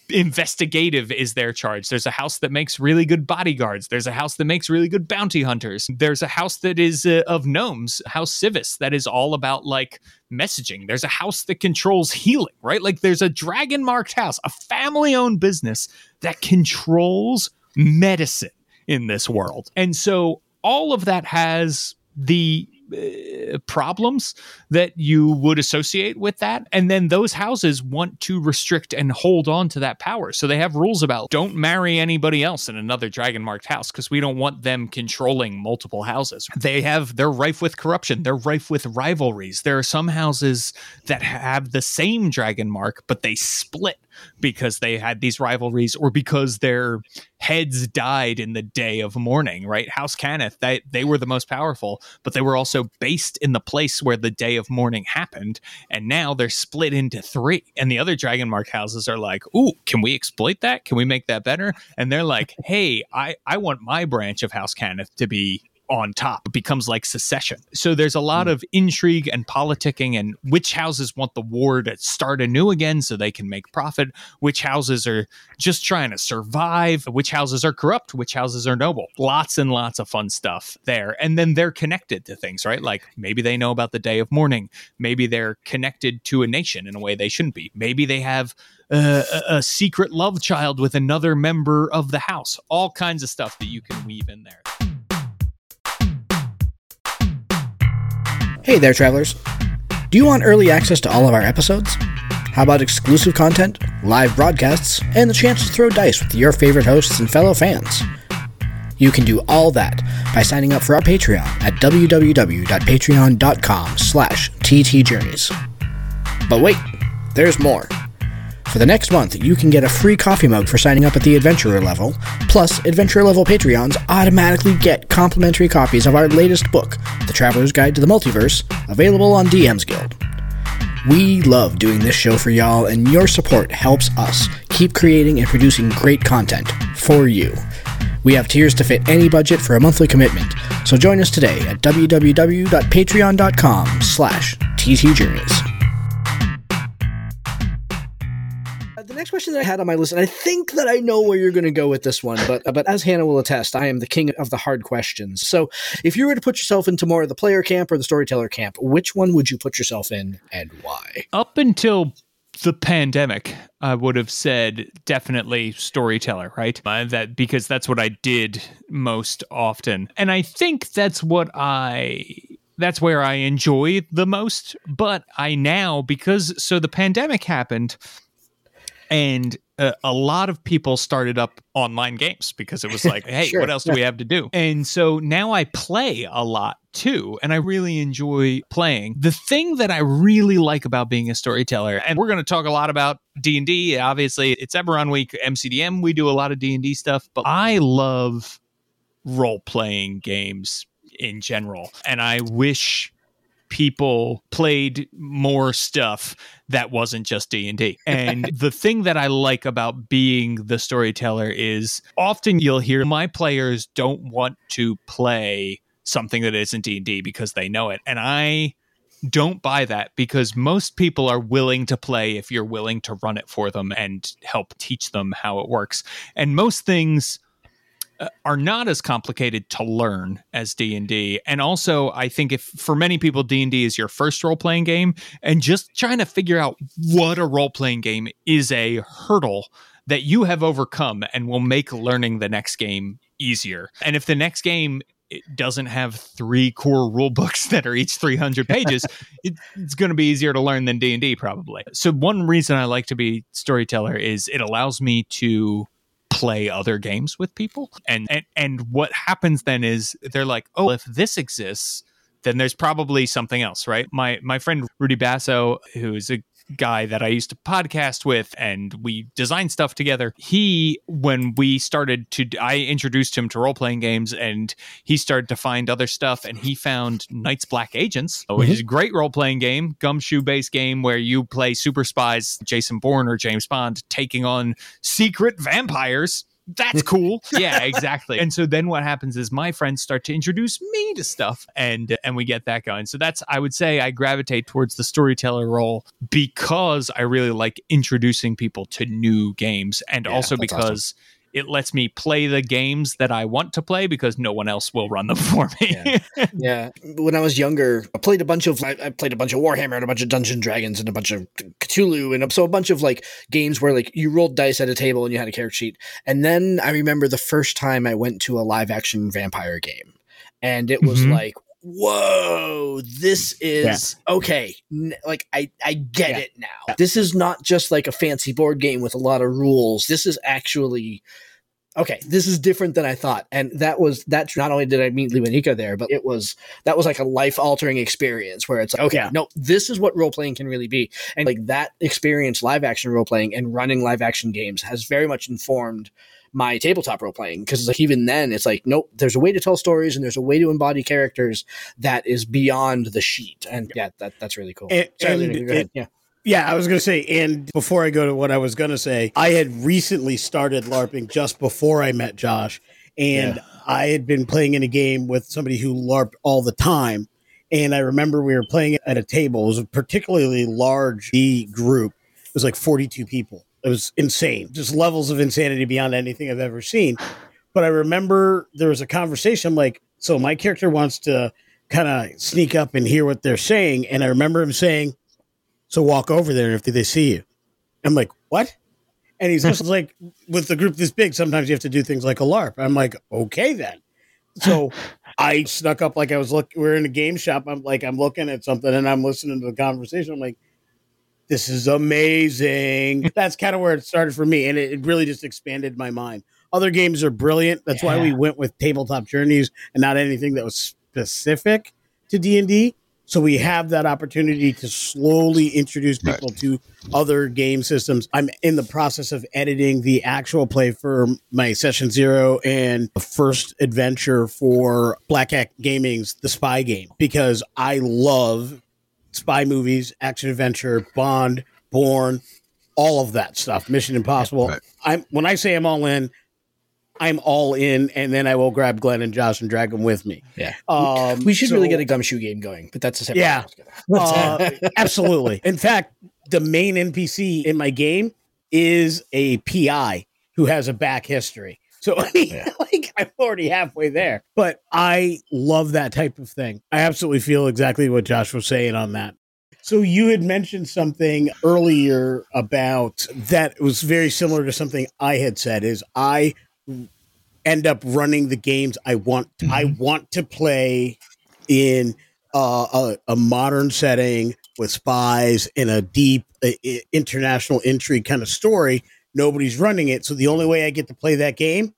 [SPEAKER 5] investigative is their charge. There's a house that makes really good bodyguards. There's a house that makes really good bounty hunters. There's a house that is uh, of gnomes, House Sivis, that is all about like messaging. There's a house that controls healing, right? Like there's a dragon marked house, a family owned business that controls medicine in this world. And so all of that has the uh, problems that you would associate with that. And then those houses want to restrict and hold on to that power. So they have rules about don't marry anybody else in another dragon marked house because we don't want them controlling multiple houses. They have, they're rife with corruption, they're rife with rivalries. There are some houses that have the same dragon mark, but they split because they had these rivalries or because their heads died in the day of mourning, right? House Cannith, they, they were the most powerful, but they were also based in the place where the day of mourning happened. And now they're split into three. And the other Dragon Mark houses are like, ooh, can we exploit that? Can we make that better? And they're like, hey, I, I want my branch of House Cannith to be on top. It becomes like secession. So there's a lot mm. of intrigue and politicking, and which houses want the war to start anew again so they can make profit, which houses are just trying to survive, which houses are corrupt, which houses are noble. Lots and lots of fun stuff there. And then they're connected to things, right? Like maybe they know about the day of mourning, maybe they're connected to a nation in a way they shouldn't be, maybe they have. Uh, a, a secret love child with another member of the house, all kinds of stuff that you can weave in there.
[SPEAKER 1] Hey there, travelers. Do you want early access to all of our episodes? How about exclusive content, live broadcasts, and the chance to throw dice with your favorite hosts and fellow fans? You can do all that by signing up for our Patreon at www.patreon.com slash ttjourneys. But wait, there's more. For the next month, you can get a free coffee mug for signing up at the Adventurer level. Plus, Adventurer level Patreons automatically get complimentary copies of our latest book, The Traveler's Guide to the Multiverse, available on DM's Guild. We love doing this show for y'all, and your support helps us keep creating and producing great content for you. We have tiers to fit any budget for a monthly commitment, so join us today at www.patreon.com slash ttjourneys. Next question that I had on my list, and I think that I know where you're going to go with this one, but but as Hannah will attest, I am the king of the hard questions. So, if you were to put yourself into more of the player camp or the storyteller camp, which one would you put yourself in, and why?
[SPEAKER 5] Up until the pandemic, I would have said definitely storyteller, right? Uh, that because that's what I did most often, and I think that's what I that's where I enjoy the most. But I now because so the pandemic happened and uh, a lot of people started up online games because it was like hey sure. what else do we have to do and so now i play a lot too, and I really enjoy playing. The thing that I really like about being a storyteller, and we're going to talk a lot about D&D, obviously it's Eberron week, MCDM, we do a lot of D&D stuff, but I love role-playing games in general. And I wish people played more stuff that wasn't just D&D. And the thing that I like about being the storyteller is often you'll hear my players don't want to play something that isn't D&D because they know it. And I don't buy that because most people are willing to play if you're willing to run it for them and help teach them how it works. And most things are not as complicated to learn as D&D. And also, I think if for many people D&D is your first role-playing game and just trying to figure out what a role-playing game is a hurdle that you have overcome and will make learning the next game easier. And if the next game it doesn't have three core rule books that are each 300 pages it, it's going to be easier to learn than d&d probably so one reason i like to be storyteller is it allows me to play other games with people. And and, and what happens then is they're like oh if this exists then there's probably something else right? My my friend rudy basso who's a guy that I used to podcast with and we designed stuff together. He, when we started to, I introduced him to role playing games and he started to find other stuff and he found Night's Black Agents, which mm-hmm. is a great role playing game, gumshoe based game where you play super spies, Jason Bourne or James Bond, taking on secret vampires that's cool. yeah, exactly. and so then what happens is my friends start to introduce me to stuff and uh, and we get that going. So that's I would say I gravitate towards the storyteller role because I really like introducing people to new games and yeah, also because awesome it lets me play the games that I want to play because no one else will run them for
[SPEAKER 1] me. yeah. yeah. When I was younger, I played a bunch of I, I, played a bunch of Warhammer and a bunch of Dungeon Dragons and a bunch of Cthulhu and so a bunch of like games where like you rolled dice at a table and you had a character sheet. And then I remember the first time I went to a live action vampire game. And it was mm-hmm. like, whoa this is yeah. okay like i i get yeah. it now this is not just like a fancy board game with a lot of rules this is actually okay this is different than i thought and that was that not only did i meet Liwanika there but it was that was like a life altering experience where it's like okay yeah. no this is what role playing can really be and like that experience live action role playing and running live action games has very much informed my tabletop role playing because like even then it's like nope there's a way to tell stories and there's a way to embody characters that is beyond the sheet and yeah that that's really cool
[SPEAKER 3] and, Sorry, and, and yeah yeah, I was going to say, and before I go to what I was going to say, I had recently started LARPing just before I met Josh, and yeah. I had been playing in a game with somebody who LARPed all the time. And I remember we were playing at a table. It was a particularly large group. It was like 42 people. It was insane, just levels of insanity beyond anything I've ever seen. But I remember there was a conversation I'm like, so my character wants to kind of sneak up and hear what they're saying. And I remember him saying, so walk over there if they see you. I'm like, what? And he's just like, with the group this big, sometimes you have to do things like a LARP. I'm like, okay then. So I snuck up like I was looking. We're in a game shop. I'm like, I'm looking at something and I'm listening to the conversation. I'm like, this is amazing. That's kind of where it started for me. And it, it, really just expanded my mind. Other games are brilliant. That's yeah. why we went with tabletop journeys and not anything that was specific to D&D. So we have that opportunity to slowly introduce people right. to other game systems. I'm in the process of editing the actual play for my session zero and the first adventure for Black Hat Gaming's The Spy Game because I love spy movies, action adventure, Bond, Bourne, all of that stuff. Mission Impossible. Right. I'm when I say I'm all in, I'm all in, and then I will grab Glenn and Josh and drag them with me.
[SPEAKER 1] Yeah, um, we should so, really get a gumshoe game going, but that's a separate.
[SPEAKER 3] Yeah, uh, absolutely. In fact, the main NPC in my game is a PI who has a back history. So I mean, yeah. like I'm already halfway there. But I love that type of thing. I absolutely feel exactly what Josh was saying on that. So you had mentioned something earlier about that was very similar to something I had said is I end up running the games I want mm-hmm. I want to play in uh, a, a, modern setting with spies in a deep uh, international intrigue kind of story. Nobody's running it, so the only way I get to play that game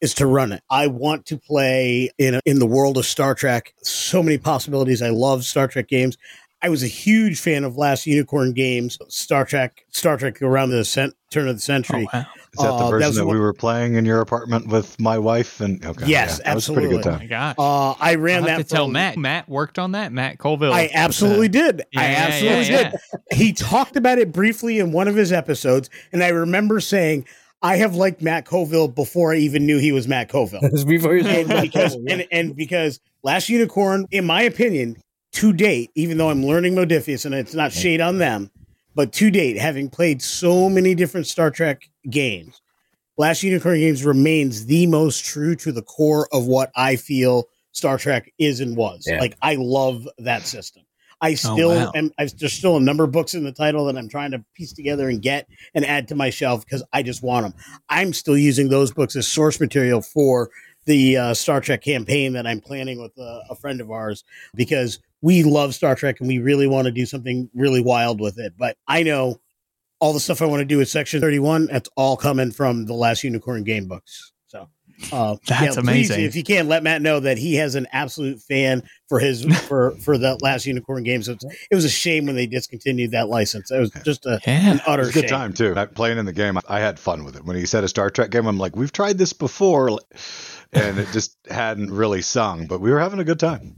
[SPEAKER 3] is to run it. I want to play in a, in the world of Star Trek. So many possibilities. I love Star Trek games. I was a huge fan of Last Unicorn games, Star Trek, Star Trek around the cent- turn of the century.
[SPEAKER 5] Oh, wow.
[SPEAKER 2] Is that the
[SPEAKER 3] Uh, that
[SPEAKER 2] version
[SPEAKER 3] was
[SPEAKER 2] that,
[SPEAKER 3] one-
[SPEAKER 2] we were playing in your apartment with my wife? And okay,
[SPEAKER 3] Yes,
[SPEAKER 2] that was a pretty good
[SPEAKER 3] absolutely.
[SPEAKER 5] Oh
[SPEAKER 2] time.
[SPEAKER 5] my gosh.
[SPEAKER 3] Uh, I ran
[SPEAKER 5] I'll
[SPEAKER 3] that
[SPEAKER 5] have to tell
[SPEAKER 3] from-
[SPEAKER 5] Matt. Matt worked on that. Matt Colville.
[SPEAKER 3] I absolutely did. I
[SPEAKER 5] Yeah,
[SPEAKER 3] absolutely
[SPEAKER 5] yeah,
[SPEAKER 3] did. He talked about it briefly in one of his episodes, and I remember saying, "I have liked Matt Colville before I even knew he was Matt Colville."
[SPEAKER 1] Before you
[SPEAKER 3] and because and, and because Last Unicorn, in my opinion, to date, even though I'm learning Modiphius and it's not shade on them, but to date, having played so many different Star Trek games, Last Unicorn games remains the most true to the core of what I feel Star Trek is and was.
[SPEAKER 1] Yeah.
[SPEAKER 3] Like I love that system. I still
[SPEAKER 5] wow.
[SPEAKER 3] am. I, there's still a number of books in the title that I'm trying to piece together and get and add to my shelf because I just want them. I'm still using those books as source material for the uh, Star Trek campaign that I'm planning with a, a friend of ours because we love Star Trek and we really want to do something really wild with it. But I know all the stuff I want to do with Section 31. That's all coming from the last Unicorn game books. So. Uh,
[SPEAKER 5] That's
[SPEAKER 3] please,
[SPEAKER 5] amazing.
[SPEAKER 3] if you can, let Matt know that he has an absolute fan for his for for the last Unicorn games. It was, it was a shame when they discontinued that license. It was just a,
[SPEAKER 5] Yeah.
[SPEAKER 3] an utter
[SPEAKER 2] a good
[SPEAKER 3] shame.
[SPEAKER 2] time too. Playing in the game, I- I had fun with it. When he said a Star Trek game, I'm like, we've tried this before, and it just hadn't really sung, but we were having a good time.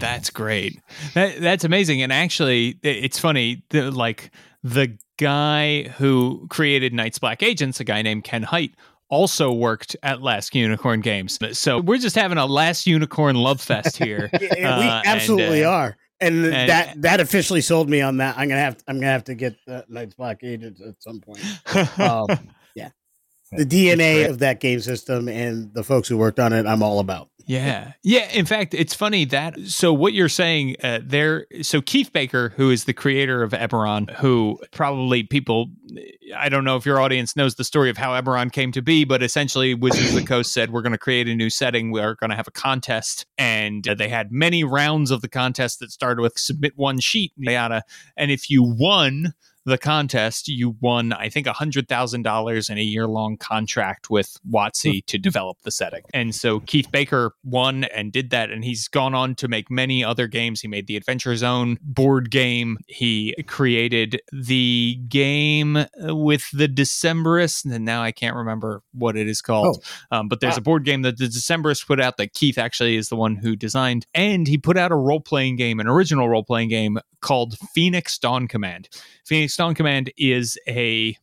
[SPEAKER 5] That's great. That, that's amazing. And actually, it's funny. The, like the guy who created Night's Black Agents, a guy named Ken Hite, also worked at Last Unicorn Games. So we're just having a Last Unicorn love fest here.
[SPEAKER 3] Yeah, we
[SPEAKER 5] Uh, and,
[SPEAKER 3] absolutely
[SPEAKER 5] uh,
[SPEAKER 3] are. And,
[SPEAKER 5] and-
[SPEAKER 3] that that officially sold me on that. I'm gonna have I'm gonna have to get the Night's Black Agents at some point. Um, yeah, the DNA of that game system and the folks who worked on it, I'm all about.
[SPEAKER 5] Yeah. Yeah. In fact, it's funny that. So, what you're saying uh, there. So, Keith Baker, who is the creator of Eberron, who probably people, I don't know if your audience knows the story of how Eberron came to be, but essentially, Wizards of the Coast said, We're going to create a new setting. We're going to have a contest. And uh, they had many rounds of the contest that started with submit one sheet, yada. And if you won, the contest, you won, I think, $100,000 in a year long contract with WotC to develop the setting. And so Keith Baker won and did that. And he's gone on to make many other games. He made the Adventure Zone board game. He created the game with the Decemberists. And now I can't remember what it is called. Um, but there's a board game that the Decemberists put out that Keith actually is the one who designed. And he put out a role playing game, an original role playing game called Phoenix Dawn Command. Phoenix Dawn Command is a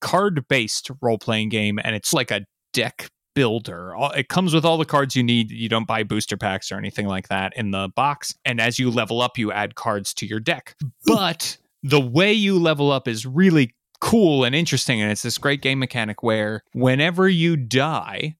[SPEAKER 5] card based role playing game, and it's like a deck builder. It comes with all the cards you need. You don't buy booster packs or anything like that in the box. And as you level up, you add cards to your deck. But the way you level up is really cool and interesting. And it's this great game mechanic where whenever you die,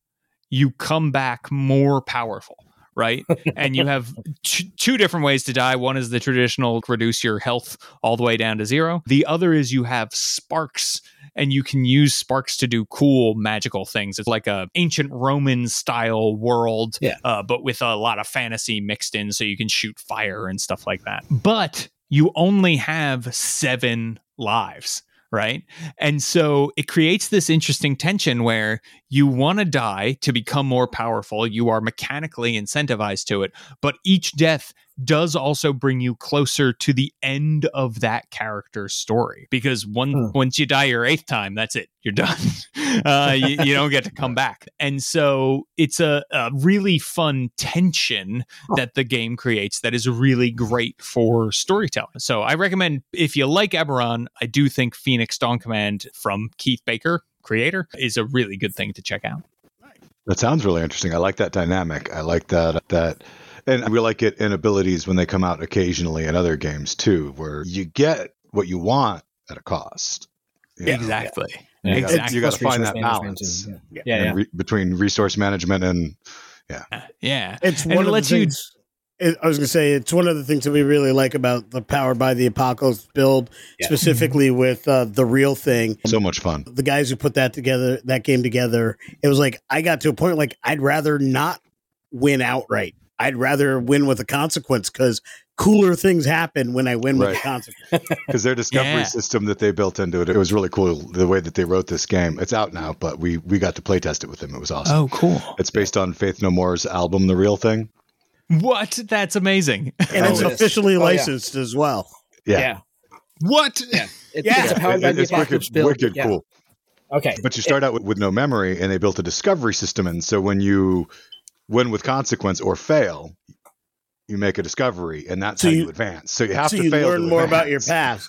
[SPEAKER 5] you come back more powerful. Right. and you have t- two different ways to die. One is the traditional reduce your health all the way down to zero. The other is you have sparks and you can use sparks to do cool magical things. It's like a ancient Roman style world,
[SPEAKER 1] Yeah.
[SPEAKER 5] uh, but with a lot of fantasy mixed in, so you can shoot fire and stuff like that. But you only have seven lives. Right. And so it creates this interesting tension where you want to die to become more powerful. You are mechanically incentivized to it, but each death does also bring you closer to the end of that character's story because one
[SPEAKER 1] Hmm.
[SPEAKER 5] once you die your eighth time that's it you're done uh, you, you don't get to come back and so it's a, a really fun tension that the game creates that is really great for storytelling so i recommend if you like eberron i do think phoenix dawn command from keith baker creator is a really good thing to check out
[SPEAKER 2] That sounds really interesting. I like that dynamic. I like that that and we like it in abilities when they come out occasionally in other games too, where you get what you want at a cost. You know?
[SPEAKER 5] exactly
[SPEAKER 1] Yeah.
[SPEAKER 2] You gotta-
[SPEAKER 5] Exactly.
[SPEAKER 2] You got to find that balance
[SPEAKER 1] and- yeah, yeah.
[SPEAKER 2] re- between resource management and
[SPEAKER 5] yeah yeah.
[SPEAKER 3] It's
[SPEAKER 5] And
[SPEAKER 3] one
[SPEAKER 5] it
[SPEAKER 3] of the
[SPEAKER 5] lets you-
[SPEAKER 3] things. it, I was going to say it's one of the things that we really like about the Powered by the Apocalypse build,
[SPEAKER 1] Yeah.
[SPEAKER 3] specifically with uh, the real thing.
[SPEAKER 2] so much fun.
[SPEAKER 3] The guys who put that together, that game together, it was like I got to a point like I'd rather not win outright. I'd rather win with a consequence because cooler things happen when I win with a consequence.
[SPEAKER 2] because their discovery
[SPEAKER 5] Yeah.
[SPEAKER 2] system that they built into it, it was really cool. The way that they wrote this game, it's out now, but we we got to play test it with them. It was awesome.
[SPEAKER 5] Oh, cool.
[SPEAKER 2] It's based on Faith No More's album, The Real Thing.
[SPEAKER 5] What? That's amazing.
[SPEAKER 3] And it's
[SPEAKER 1] Oh, it is.
[SPEAKER 3] officially
[SPEAKER 1] Oh, yeah.
[SPEAKER 3] licensed as well.
[SPEAKER 2] Yeah,
[SPEAKER 1] Yeah.
[SPEAKER 5] What?
[SPEAKER 1] Yeah. It's,
[SPEAKER 3] Yeah.
[SPEAKER 1] it's a powered
[SPEAKER 2] It-
[SPEAKER 1] by
[SPEAKER 2] it-
[SPEAKER 1] the
[SPEAKER 2] it's wicked,
[SPEAKER 1] build.
[SPEAKER 2] wicked
[SPEAKER 1] Yeah.
[SPEAKER 2] cool.
[SPEAKER 1] Okay.
[SPEAKER 2] But you start out with, with no memory, and they built a discovery system And So when you win with consequence or fail, you make a discovery, and that's
[SPEAKER 3] So
[SPEAKER 2] how
[SPEAKER 3] you-
[SPEAKER 2] you, advance. So you have
[SPEAKER 3] so
[SPEAKER 2] to
[SPEAKER 3] you
[SPEAKER 2] fail.
[SPEAKER 3] learn
[SPEAKER 2] to
[SPEAKER 3] more about your past.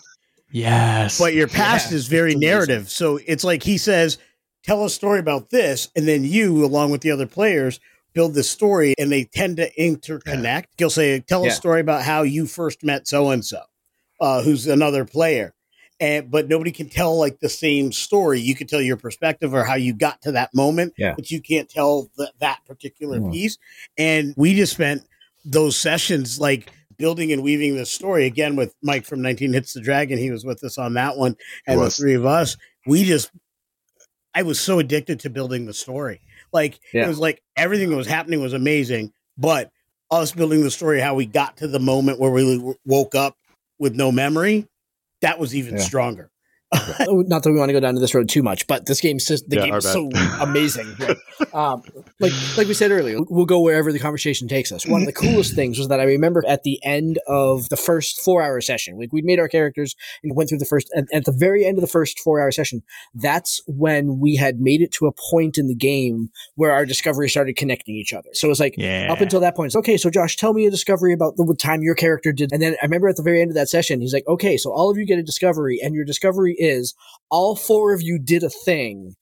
[SPEAKER 5] Yes.
[SPEAKER 3] But your past
[SPEAKER 1] Yeah.
[SPEAKER 3] is very
[SPEAKER 1] It's amazing.
[SPEAKER 3] narrative. So it's like he says, tell a story about this. And then you, along with the other players, build this story and they tend to interconnect. He'll say, tell
[SPEAKER 1] Yeah.
[SPEAKER 3] a story about how you first met so and so, who's another player. And, but nobody can tell like the same story. You can tell your perspective or how you got to that moment,
[SPEAKER 1] Yeah.
[SPEAKER 3] but you can't tell th- that particular
[SPEAKER 1] Mm.
[SPEAKER 3] piece. And we just spent those sessions like building and weaving this story again with Mike from 19 Hits the Dragon. He was with us on that one, and the three of us. We just, I was so addicted to building the story. Like
[SPEAKER 1] Yeah.
[SPEAKER 3] it was like everything that was happening was amazing, but us building the story, how we got to the moment where we woke up with no memory, that was even
[SPEAKER 1] Yeah.
[SPEAKER 3] stronger.
[SPEAKER 1] Oh, not that we want to go down to this road too much, but this game, the
[SPEAKER 2] Yeah,
[SPEAKER 1] game is
[SPEAKER 2] bad.
[SPEAKER 1] so amazing. um, like like we said earlier, we'll go wherever the conversation takes us. One of the coolest things was that I remember at the end of the first four hour session, like we'd made our characters and went through the first, and at the very end of the first four hour session, that's when we had made it to a point in the game where our discovery started connecting each other. So it was like,
[SPEAKER 5] yeah.
[SPEAKER 1] up until that point, it's okay. So Josh, tell me a discovery about the time your character did. And then I remember at the very end of that session, he's like, okay, so all of you get a discovery and your discovery is all four of you did a thing.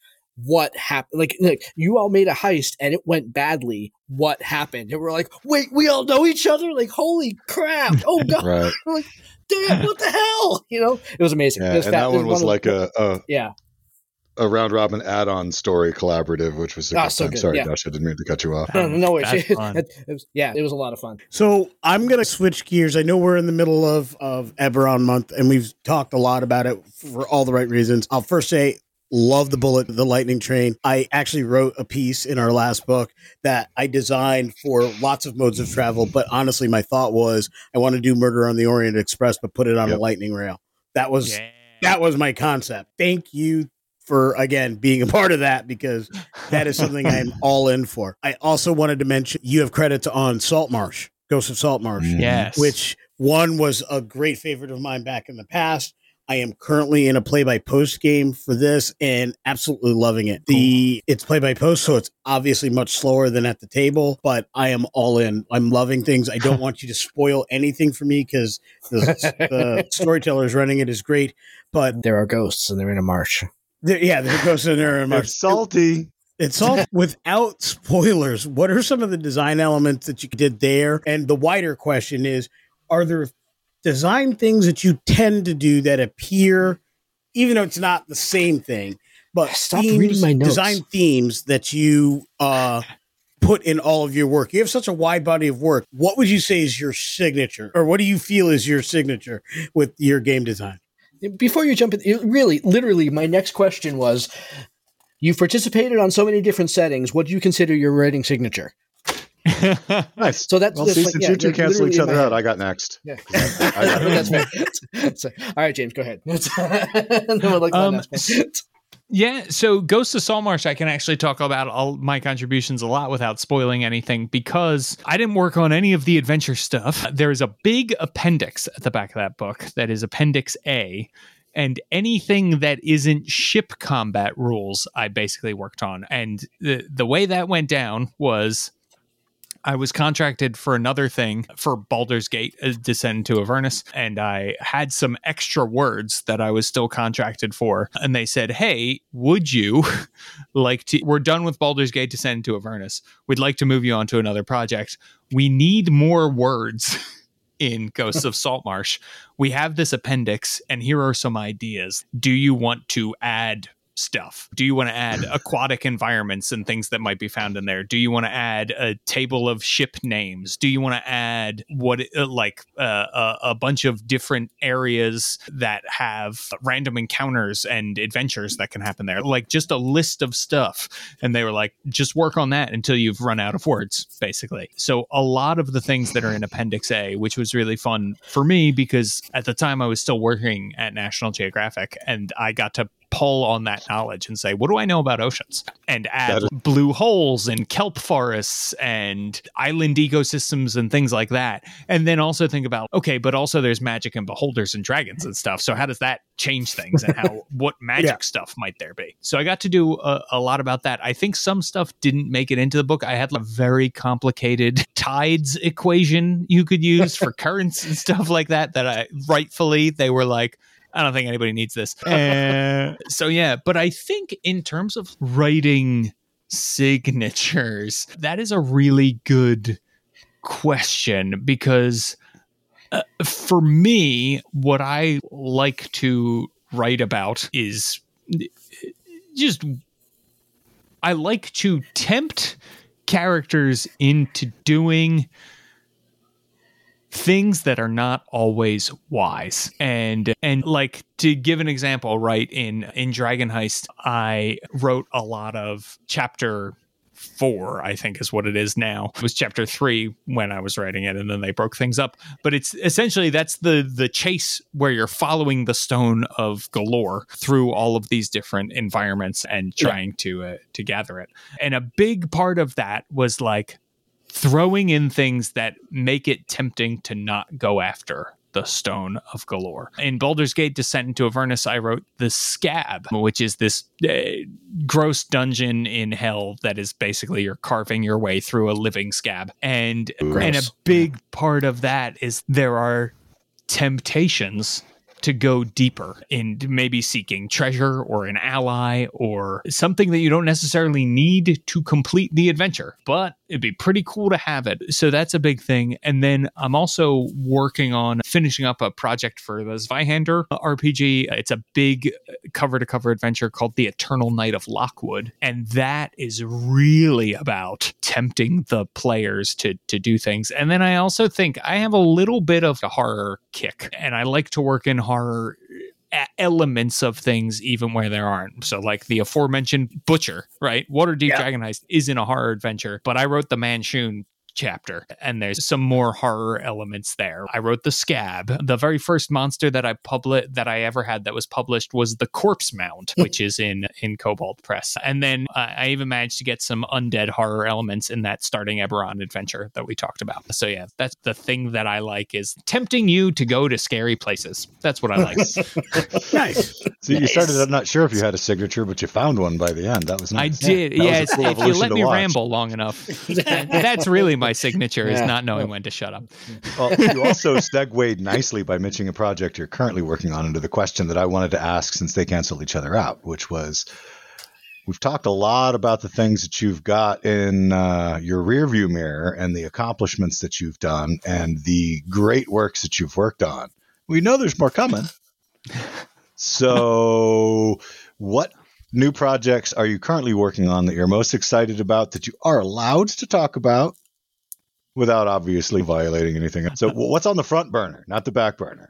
[SPEAKER 1] What happened? Like, like you all made a heist and it went badly. What happened? And we're like, wait, we all know each other. Like, holy crap! Oh god,
[SPEAKER 2] Right.
[SPEAKER 1] damn, what the hell? You know, it was amazing.
[SPEAKER 2] Yeah, and that
[SPEAKER 1] it
[SPEAKER 2] one was
[SPEAKER 1] of-
[SPEAKER 2] like a, a
[SPEAKER 1] yeah,
[SPEAKER 2] a round robin add on story collaborative, which was a
[SPEAKER 1] Ah,
[SPEAKER 2] good
[SPEAKER 1] so
[SPEAKER 2] time.
[SPEAKER 1] good,
[SPEAKER 2] Sorry,
[SPEAKER 1] yeah.
[SPEAKER 2] Josh, I didn't mean to cut you off.
[SPEAKER 1] no, no, no.
[SPEAKER 5] That's
[SPEAKER 1] It,
[SPEAKER 5] fun.
[SPEAKER 1] it was, yeah, it was a lot of fun.
[SPEAKER 3] So I'm gonna switch gears. I know we're in the middle of of Eberron month, and we've talked a lot about it for all the right reasons. I'll first say, love the bullet, the lightning train. I actually wrote a piece in our last book that I designed for lots of modes of travel, but honestly, my thought was I want to do Murder on the Orient Express, but put it on
[SPEAKER 2] Yep.
[SPEAKER 3] a lightning rail. That was
[SPEAKER 5] Yeah.
[SPEAKER 3] that was my concept. Thank you for again being a part of that because that is something I'm all in for. I also wanted to mention you have credits on Saltmarsh, Ghost of Saltmarsh,
[SPEAKER 2] Mm.
[SPEAKER 5] Yes.
[SPEAKER 3] which one was a great favorite of mine back in the past. I am currently in a play by post game for this and absolutely loving it. The it's play by post, so it's obviously much slower than at the table, but I am all in. I'm loving things. I don't want you to spoil anything for me because the, the storyteller is running it is great, but
[SPEAKER 1] There are ghosts and they're in a marsh.
[SPEAKER 3] There, yeah, there goes in there. and
[SPEAKER 2] It's salty.
[SPEAKER 3] It's all without spoilers. What are some of the design elements that you did there? And the wider question is are there design things that you tend to do that appear, even though it's not the same thing, but
[SPEAKER 1] Stop
[SPEAKER 3] themes,
[SPEAKER 1] reading my notes.
[SPEAKER 3] design themes that you uh, put in all of your work? You have such a wide body of work. What would you say is your signature, or what do you feel is your signature with your game design?
[SPEAKER 1] Before you jump in, it- really, literally, my next question was: You've participated on so many different settings. What do you consider your writing signature?
[SPEAKER 2] Nice.
[SPEAKER 1] So that's
[SPEAKER 2] Well,
[SPEAKER 1] just
[SPEAKER 2] see,
[SPEAKER 1] like,
[SPEAKER 2] since
[SPEAKER 1] yeah,
[SPEAKER 2] you two cancel each other out. I got next.
[SPEAKER 1] Yeah,
[SPEAKER 2] I got
[SPEAKER 1] that's fair. So, all right, James, go ahead. And then we'll look
[SPEAKER 5] Um,
[SPEAKER 1] next.
[SPEAKER 5] Yeah, so Ghost of Saltmarsh, I can actually talk about all my contributions a lot without spoiling anything because I didn't work on any of the adventure stuff. Uh, there is a big appendix at the back of that book that is Appendix A, and anything that isn't ship combat rules, I basically worked on. And the the way that went down was I was contracted for another thing for Baldur's Gate uh, Descent into Avernus, and I had some extra words that I was still contracted for. And they said, Hey, would you like to? We're done with Baldur's Gate Descent into Avernus. We'd like to move you on to another project. We need more words. In Ghosts of Saltmarsh, we have this appendix, and here are some ideas. Do you want to add stuff? Do you want to add aquatic environments and things that might be found in there? Do you want to add a table of ship names? Do you want to add what uh, like uh, a, a bunch of different areas that have random encounters and adventures that can happen there? Like just a list of stuff. And they were like, just work on that until you've run out of words, basically. So a lot of the things that are in Appendix A, which was really fun for me because at the time I was still working at National Geographic and I got to pull on that knowledge and say, what do I know about oceans? And add
[SPEAKER 2] is-
[SPEAKER 5] blue holes and kelp forests and island ecosystems and things like that. And then also think about, okay, but also there's magic and beholders and dragons and stuff. So how does that change things and how what magic
[SPEAKER 3] Yeah.
[SPEAKER 5] stuff might there be? So I got to do a, a lot about that. I think some stuff didn't make it into the book. I had a very complicated tides equation you could use for currents and stuff like that that I rightfully they were like I don't think anybody needs this. Uh, so yeah, but I think in terms of writing signatures, that is a really good question because uh, for me, what I like to write about is just I like to tempt characters into doing things that are not always wise. And and like to give an example right in in dragon heist i wrote a lot of chapter four i think is what it is now. It was chapter three when i was writing it and then they broke things up. But it's essentially that's the the chase where you're following the stone of Golorr through all of these different environments and trying to uh, to gather it. And a big part of that was like throwing in things that make it tempting to not go after the Stone of Golorr. In Baldur's Gate Descent into Avernus, I wrote the Scab, which is this uh, gross dungeon in hell that is basically you're carving your way through a living scab. And and a big part of that is there are temptations to go deeper in maybe seeking treasure or an ally or something that you don't necessarily need to complete the adventure, but it'd be pretty cool to have it. So that's a big thing. And then I'm also working on finishing up a project for the Zweihander RPG. It's a big cover to cover adventure called The Eternal Night of Lockwood. And that is really about tempting the players to to do things. And then I also think I have a little bit of a horror kick and I like to work in horror e- elements of things even where there aren't so like the aforementioned butcher right waterdeep
[SPEAKER 1] Yeah.
[SPEAKER 5] dragon heist isn't a horror adventure but i wrote the Manshoon chapter and there's some more horror elements there i wrote the scab the very first monster that i published that i ever had that was published was the corpse mound which is in in Kobold Press and then uh, i even managed to get some undead horror elements in that starting eberron adventure that we talked about so yeah that's the thing that i like is tempting you to go to scary places that's what i like
[SPEAKER 3] Nice.
[SPEAKER 2] So you started. I'm not sure if you had a signature, but you found one by the end. That was nice.
[SPEAKER 5] I did.
[SPEAKER 2] That was a
[SPEAKER 5] Yes.
[SPEAKER 2] cool
[SPEAKER 5] if you let me
[SPEAKER 2] watch.
[SPEAKER 5] ramble long enough, that's really my signature is not knowing when to shut up.
[SPEAKER 2] Well, you also segued nicely by mentioning a project you're currently working on into the question that I wanted to ask since they canceled each other out, which was we've talked a lot about the things that you've got in uh, your rearview mirror and the accomplishments that you've done and the great works that you've worked on. We know there's more coming. So, what new projects are you currently working on that you're most excited about that you are allowed to talk about without obviously violating anything? So, what's on the front burner, not the back burner?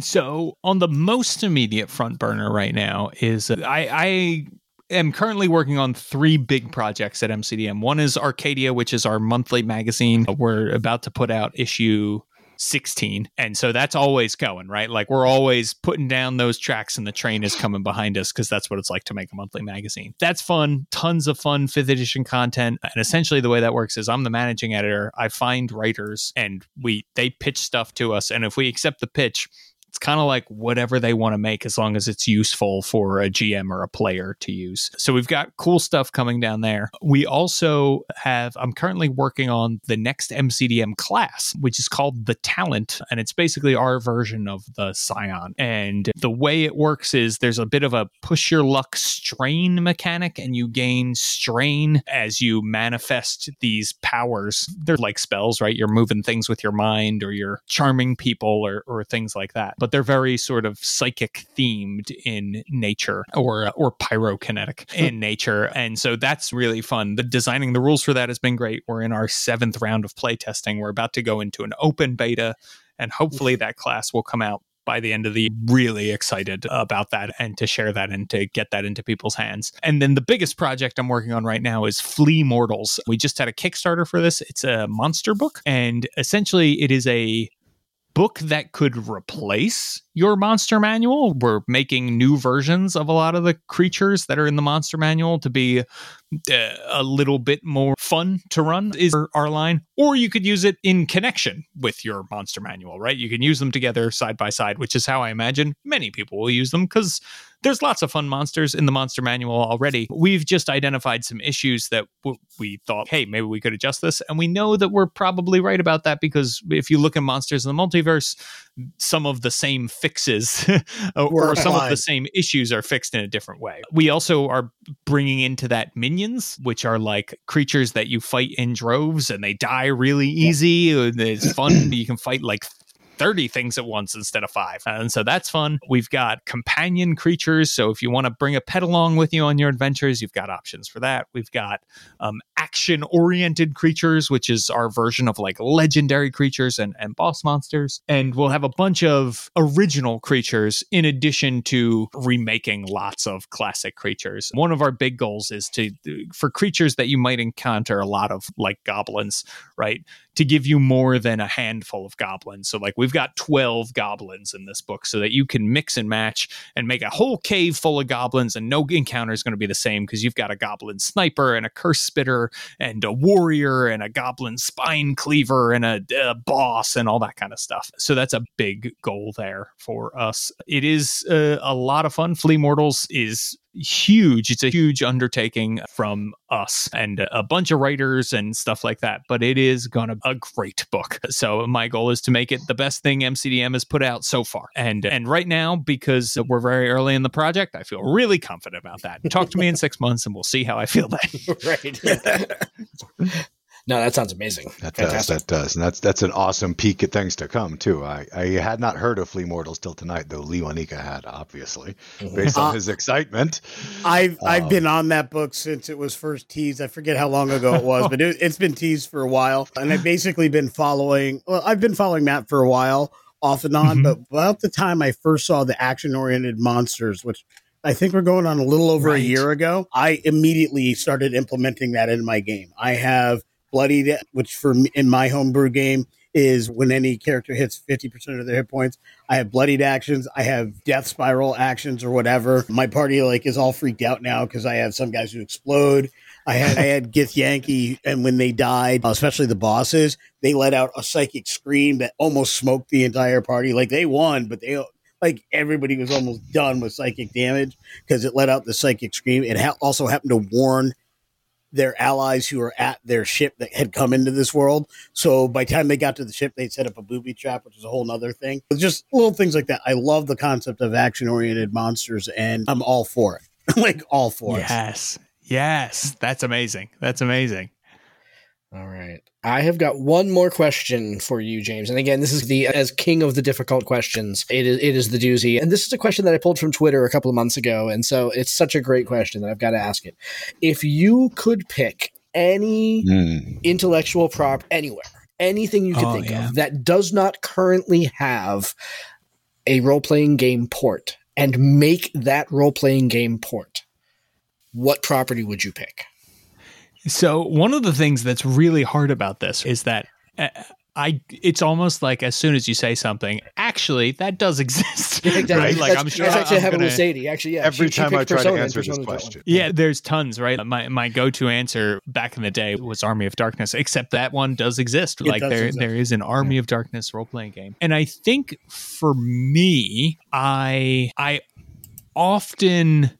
[SPEAKER 5] So, on the most immediate front burner right now is uh, I, I am currently working on three big projects at MCDM. One is Arcadia, which is our monthly magazine. We're about to put out issue 16. And so that's always going, right? Like we're always putting down those tracks and the train is coming behind us because that's what it's like to make a monthly magazine. That's fun. Tons of fun fifth edition content. And essentially the way that works is I'm the managing editor. I find writers and we they pitch stuff to us. And if we accept the pitch, it's kind of like whatever they want to make as long as it's useful for a GM or a player to use. So we've got cool stuff coming down there. We also have, I'm currently working on the next MCDM class, which is called the Talent. And it's basically our version of the Psion. And the way it works is there's a bit of a push your luck strain mechanic, and you gain strain as you manifest these powers. They're like spells, right? You're moving things with your mind or you're charming people or, or things like that but they're very sort of psychic themed in nature or uh, or pyrokinetic hmm. in nature, and so that's really fun. The designing the rules for that has been great. We're in our seventh round of playtesting. We're about to go into an open beta, and hopefully that class will come out by the end of the year. really excited about that and to share that and to get that into people's hands. And then the biggest project I'm working on right now is Flee Mortals. We just had a Kickstarter for this. It's a monster book and essentially it is a book that could replace your monster manual. We're making new versions of a lot of the creatures that are in the monster manual to be uh, a little bit more fun to run is our line or you could use it in connection with your monster manual right you can use them together side by side which is how i imagine many people will use them because there's lots of fun monsters in the monster manual already. We've just identified some issues that w- we thought, hey, maybe we could adjust this. And we know that we're probably right about that because if you look at monsters in the multiverse, some of the same fixes or, or some of the same issues are fixed in a different way. We also are bringing into that minions, which are like creatures that you fight in droves and they die really easy. It's fun. you can fight like 30 things at once instead of five. And so that's fun. We've got companion creatures. So if you want to bring a pet along with you on your adventures, you've got options for that. We've got um, action oriented creatures, which is our version of like legendary creatures and, and boss monsters. And we'll have a bunch of original creatures in addition to remaking lots of classic creatures. One of our big goals is to, for creatures that you might encounter a lot of, like goblins, right? to give you more than a handful of goblins. So, like, we've got 12 goblins in this book so that you can mix and match and make a whole cave full of goblins, and no encounter is going to be the same because you've got a goblin sniper and a curse spitter and a warrior and a goblin spine cleaver and a, a boss and all that kind of stuff. So, that's a big goal there for us. It is uh, a lot of fun. Flee Mortals is huge. It's a huge undertaking from us and a bunch of writers and stuff like that. But it is gonna a great book. So my goal is to make it the best thing MCDM has put out so far. And and right now, because we're very early in the project, I feel really confident about that. Talk to me in six months and we'll see how I feel then.
[SPEAKER 1] right. No, that sounds amazing.
[SPEAKER 2] That Fantastic. does. That does, and that's that's an awesome peek at things to come too. I, I had not heard of Flee Mortals till tonight, though Lee Wanika had, obviously, mm-hmm. based on uh, his excitement.
[SPEAKER 3] I've um, I've been on that book since it was first teased. I forget how long ago it was, but it, has been teased for a while, and I've basically been following. Well, I've been following Matt for a while, off and on. Mm-hmm. But about the time I first saw the action oriented monsters, which I think we're going on a little over right. a year ago. I immediately started implementing that in my game. I have bloodied, which for me, in my homebrew game is when any character hits 50% of their hit points. I have bloodied actions. I have death spiral actions or whatever. My party like is all freaked out now because I have some guys who explode. I had I had Githyanki, and when they died, especially the bosses, they let out a psychic scream that almost smoked the entire party. Like they won, but they like everybody was almost done with psychic damage because it let out the psychic scream. It ha- also happened to warn their allies who were at their ship that had come into this world. So by the time they got to the ship, they'd set up a booby trap, which is a whole nother thing. Just little things like that. I love the concept of action oriented monsters and I'm all for it. like all for
[SPEAKER 5] yes. it. Yes. Yes. That's amazing. That's amazing.
[SPEAKER 1] All right. I have got one more question for you, James. And again, this is the as king of the difficult questions. It is it is the doozy. And this is a question that I pulled from Twitter a couple of months ago. And so it's such a great question that I've got to ask it. If you could pick any mm. intellectual prop anywhere, anything you could oh, think yeah. of that does not currently have a role playing game port and make that role playing game port, what property would you pick?
[SPEAKER 5] So one of the things that's really hard about this is that uh, I it's almost like as soon as you say something, actually that does exist. Yeah, exactly. Right? Like
[SPEAKER 1] that's, I'm sure that's actually happened with Sadie. Actually, yeah.
[SPEAKER 2] Every she, time she I try to answer this question,
[SPEAKER 5] yeah, there's tons. Right. My my go to answer back in the day was Army of Darkness, except that one does exist. It like does there exist. there is an Army yeah. of Darkness role playing game, and I think for me, I I often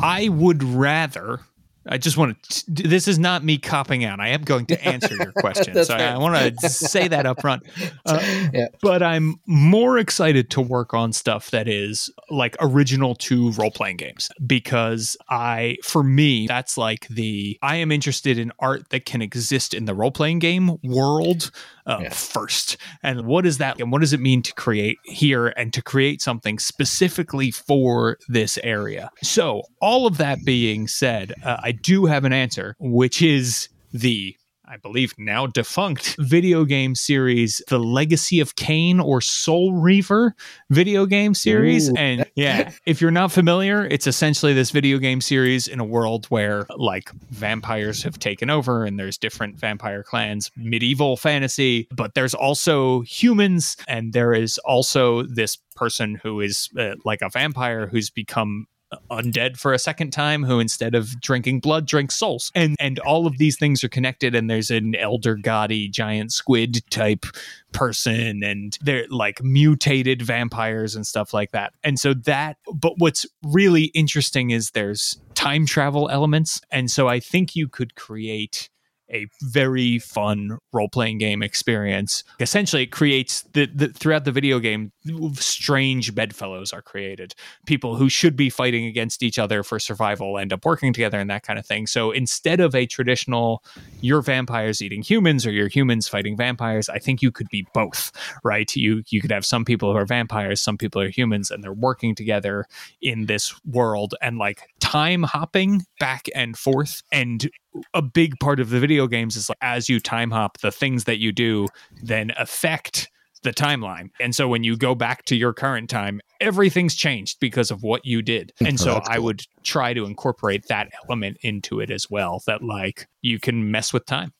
[SPEAKER 5] I would rather I just want to. This is not me copping out. I am going to answer your question, so I, I want to say that up front. Uh, yeah. But I'm more excited to work on stuff that is like original to role playing games because I, for me, that's like the I am interested in art that can exist in the role playing game world uh,
[SPEAKER 1] Yeah.
[SPEAKER 5] first. And what is that? And what does it mean to create here and to create something specifically for this area? So, all of that being said, uh, I do have an answer, which is the I believe now defunct video game series, The Legacy of Kain or Soul Reaver video game series.
[SPEAKER 1] Ooh.
[SPEAKER 5] And yeah, if you're not familiar, it's essentially this video game series in a world where like vampires have taken over and there's different vampire clans, medieval fantasy, but there's also humans and there is also this person who is uh, like a vampire who's become undead for a second time who instead of drinking blood drinks souls. And and all of these things are connected and there's an elder gaudy giant squid type person and they're like mutated vampires and stuff like that. And so that but what's really interesting is there's time travel elements. And so i think you could create a very fun role-playing game experience. Essentially, it creates the, the throughout the video game, strange bedfellows are created. People who should be fighting against each other for survival end up working together and that kind of thing. So instead of a traditional you're vampires eating humans or you're humans fighting vampires, I think you could be both, right? You you could have some people who are vampires, some people are humans, and they're working together in this world and like time hopping back and forth and a big part of the video games is like as you time hop the things that you do then affect the timeline and so when you go back to your current time everything's changed because of what you did and so
[SPEAKER 2] That's
[SPEAKER 5] i
[SPEAKER 2] cool.
[SPEAKER 5] would try to incorporate that element into it as well that like you can mess with time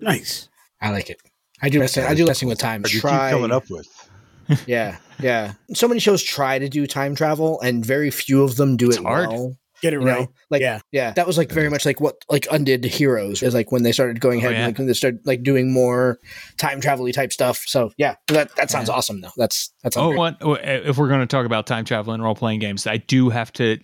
[SPEAKER 3] Nice.
[SPEAKER 1] I like it. I do. Messing, I do messing with time.
[SPEAKER 2] You
[SPEAKER 1] Try,
[SPEAKER 2] keep coming up with?
[SPEAKER 1] Yeah, yeah. So many shows try to do time travel, and very few of them do
[SPEAKER 5] It's
[SPEAKER 1] it
[SPEAKER 5] hard.
[SPEAKER 1] well.
[SPEAKER 3] Get it
[SPEAKER 1] You
[SPEAKER 3] right.
[SPEAKER 1] know, like
[SPEAKER 3] Yeah.
[SPEAKER 1] yeah, that was like very much like what like undid heroes is like when they started going
[SPEAKER 5] Oh,
[SPEAKER 1] ahead,
[SPEAKER 5] yeah.
[SPEAKER 1] like when they started like doing more time travel type stuff. So yeah, that that sounds
[SPEAKER 5] Yeah.
[SPEAKER 1] awesome though. That's that's
[SPEAKER 5] Oh, what, if we're going to talk about time travel and role playing games, I do have to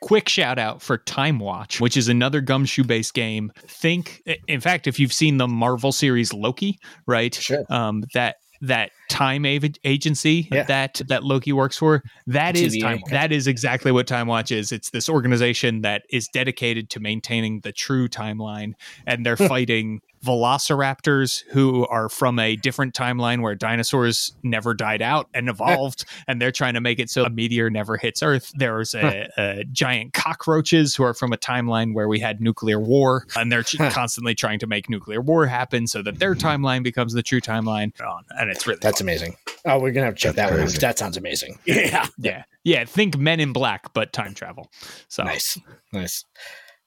[SPEAKER 5] quick shout out for Time Watch, which is another gumshoe based game. Think, in fact, if you've seen the Marvel series Loki, right?
[SPEAKER 1] Sure.
[SPEAKER 5] Um, that that time agency
[SPEAKER 1] Yeah.
[SPEAKER 5] that that Loki works for, that is time. That is exactly what Time Watch is. It's this organization that is dedicated to maintaining the true timeline, and they're fighting velociraptors who are from a different timeline where dinosaurs never died out and evolved and they're trying to make it so a meteor never hits earth there's a, a giant cockroaches who are from a timeline where we had nuclear war and they're constantly trying to make nuclear war happen so that their timeline becomes the true timeline um, and it's really
[SPEAKER 1] That's
[SPEAKER 5] fun.
[SPEAKER 1] amazing. Oh, we're gonna have to check
[SPEAKER 2] That's
[SPEAKER 1] that one. out. That sounds amazing.
[SPEAKER 3] Yeah.
[SPEAKER 5] yeah yeah think men in black but time travel so
[SPEAKER 1] Nice, nice,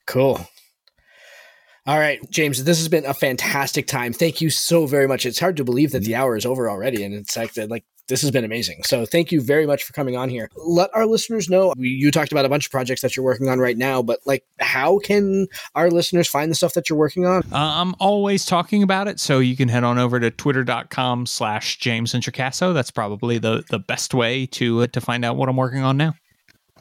[SPEAKER 1] cool. All right, James, this has been a fantastic time. Thank you so very much. It's hard to believe that the hour is over already, and it's like like this has been amazing. So thank you very much for coming on here. Let our listeners know. You talked about a bunch of projects that you're working on right now, but like, how can our listeners find the stuff that you're working on?
[SPEAKER 5] Uh, I'm always talking about it, so you can head on over to twitter.com slash James Introcaso. That's probably the, the best way to uh, to find out what I'm working on now.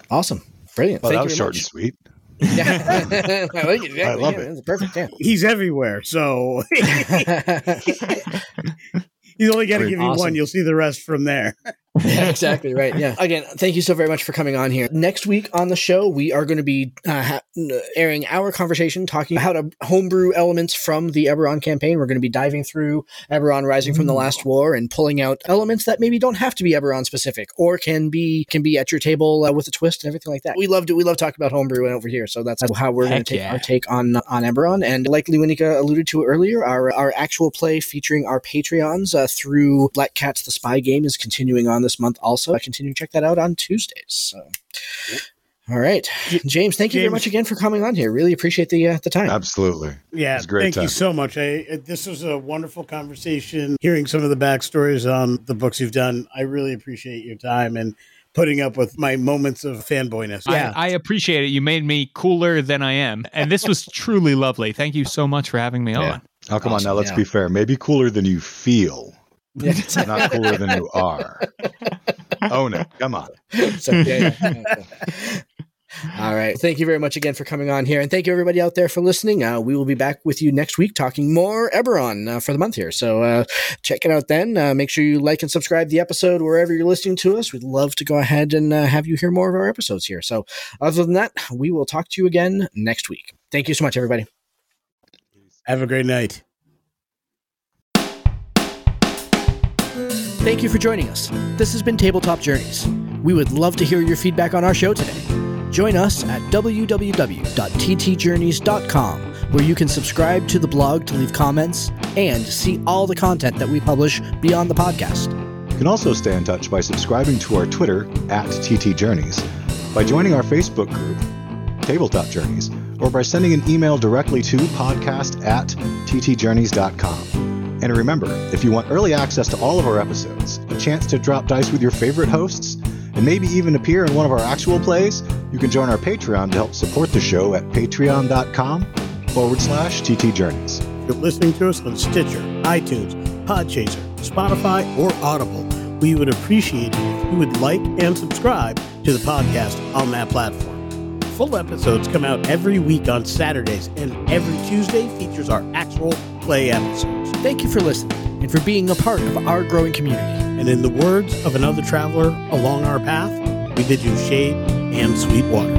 [SPEAKER 1] Awesome, brilliant.
[SPEAKER 2] Well,
[SPEAKER 1] Thank
[SPEAKER 2] that
[SPEAKER 1] you
[SPEAKER 2] was
[SPEAKER 1] very
[SPEAKER 2] short
[SPEAKER 1] much.
[SPEAKER 2] and sweet.
[SPEAKER 1] Yeah, I like it. Yeah,
[SPEAKER 2] I love
[SPEAKER 1] yeah,
[SPEAKER 2] it.
[SPEAKER 1] It's perfect. Yeah.
[SPEAKER 3] He's everywhere. So he's only got to
[SPEAKER 2] Great.
[SPEAKER 3] give you one. You'll see the rest from there.
[SPEAKER 1] Yeah, exactly right. Yeah. Again, thank you so very much for coming on here. Next week on the show, we are going to be uh, ha- airing our conversation talking how to homebrew elements from the Eberron campaign. We're going to be diving through Eberron Rising from the Last War and pulling out elements that maybe don't have to be Eberron specific or can be can be at your table uh, with a twist and everything like that. We love to we love talking about homebrew over here, so that's how we're going to take
[SPEAKER 5] yeah.
[SPEAKER 1] our take on on Eberron. And like Lewinica alluded to earlier, our our actual play featuring our Patreons uh, through Black Cats the Spy game is continuing on this month. Also, I continue to check that out on Tuesdays. So. All right, James. Thank you very much again for coming on here. Really appreciate the uh, the time.
[SPEAKER 2] Absolutely.
[SPEAKER 3] Yeah,
[SPEAKER 2] was a great
[SPEAKER 3] thank you so much. I, this was a wonderful conversation. Hearing some of the backstories on the books you've done, I really appreciate your time and putting up with my moments of fanboyness. Yeah,
[SPEAKER 5] I, I appreciate it. You made me cooler than I am. And this was truly lovely. Thank you so much for having me
[SPEAKER 1] Yeah.
[SPEAKER 5] on.
[SPEAKER 2] Oh, come on now. Let's
[SPEAKER 1] yeah.
[SPEAKER 2] be fair. Maybe cooler than you feel,
[SPEAKER 1] Yeah.
[SPEAKER 2] not cooler than you are. Own it. Come on.
[SPEAKER 1] So, yeah, yeah, yeah. All right. Thank you very much again for coming on here. And thank you, everybody out there, for listening. Uh, we will be back with you next week talking more Eberron uh, for the month here. So uh, check it out then. Uh, make sure you like and subscribe the episode wherever you're listening to us. We'd love to go ahead and uh, have you hear more of our episodes here. So, other than that, we will talk to you again next week. Thank you so much, everybody.
[SPEAKER 3] have a great night.
[SPEAKER 1] Thank you for joining us. This has been Tabletop Journeys. We would love to hear your feedback on our show today. Join us at www.ttjourneys.com, where you can subscribe to the blog to leave comments and see all the content that we publish beyond the podcast.
[SPEAKER 2] You can also stay in touch by subscribing to our Twitter at TT Journeys, by joining our Facebook group, Tabletop Journeys, or by sending an email directly to podcast at ttjourneys.com. And remember, if you want early access to all of our episodes, a chance to drop dice with your favorite hosts, and maybe even appear in one of our actual plays, you can join our Patreon to help support the show at patreon.com forward slash ttjourneys.
[SPEAKER 3] You're listening to us on Stitcher, iTunes, Podchaser, Spotify, or Audible. We would appreciate it if you would like and subscribe to the podcast on that platform. Full episodes come out every week on Saturdays, and every Tuesday features our actual play episodes.
[SPEAKER 1] Thank you for listening and for being a part of our growing community.
[SPEAKER 3] And in the words of another traveler along our path, we bid you shade and sweet water.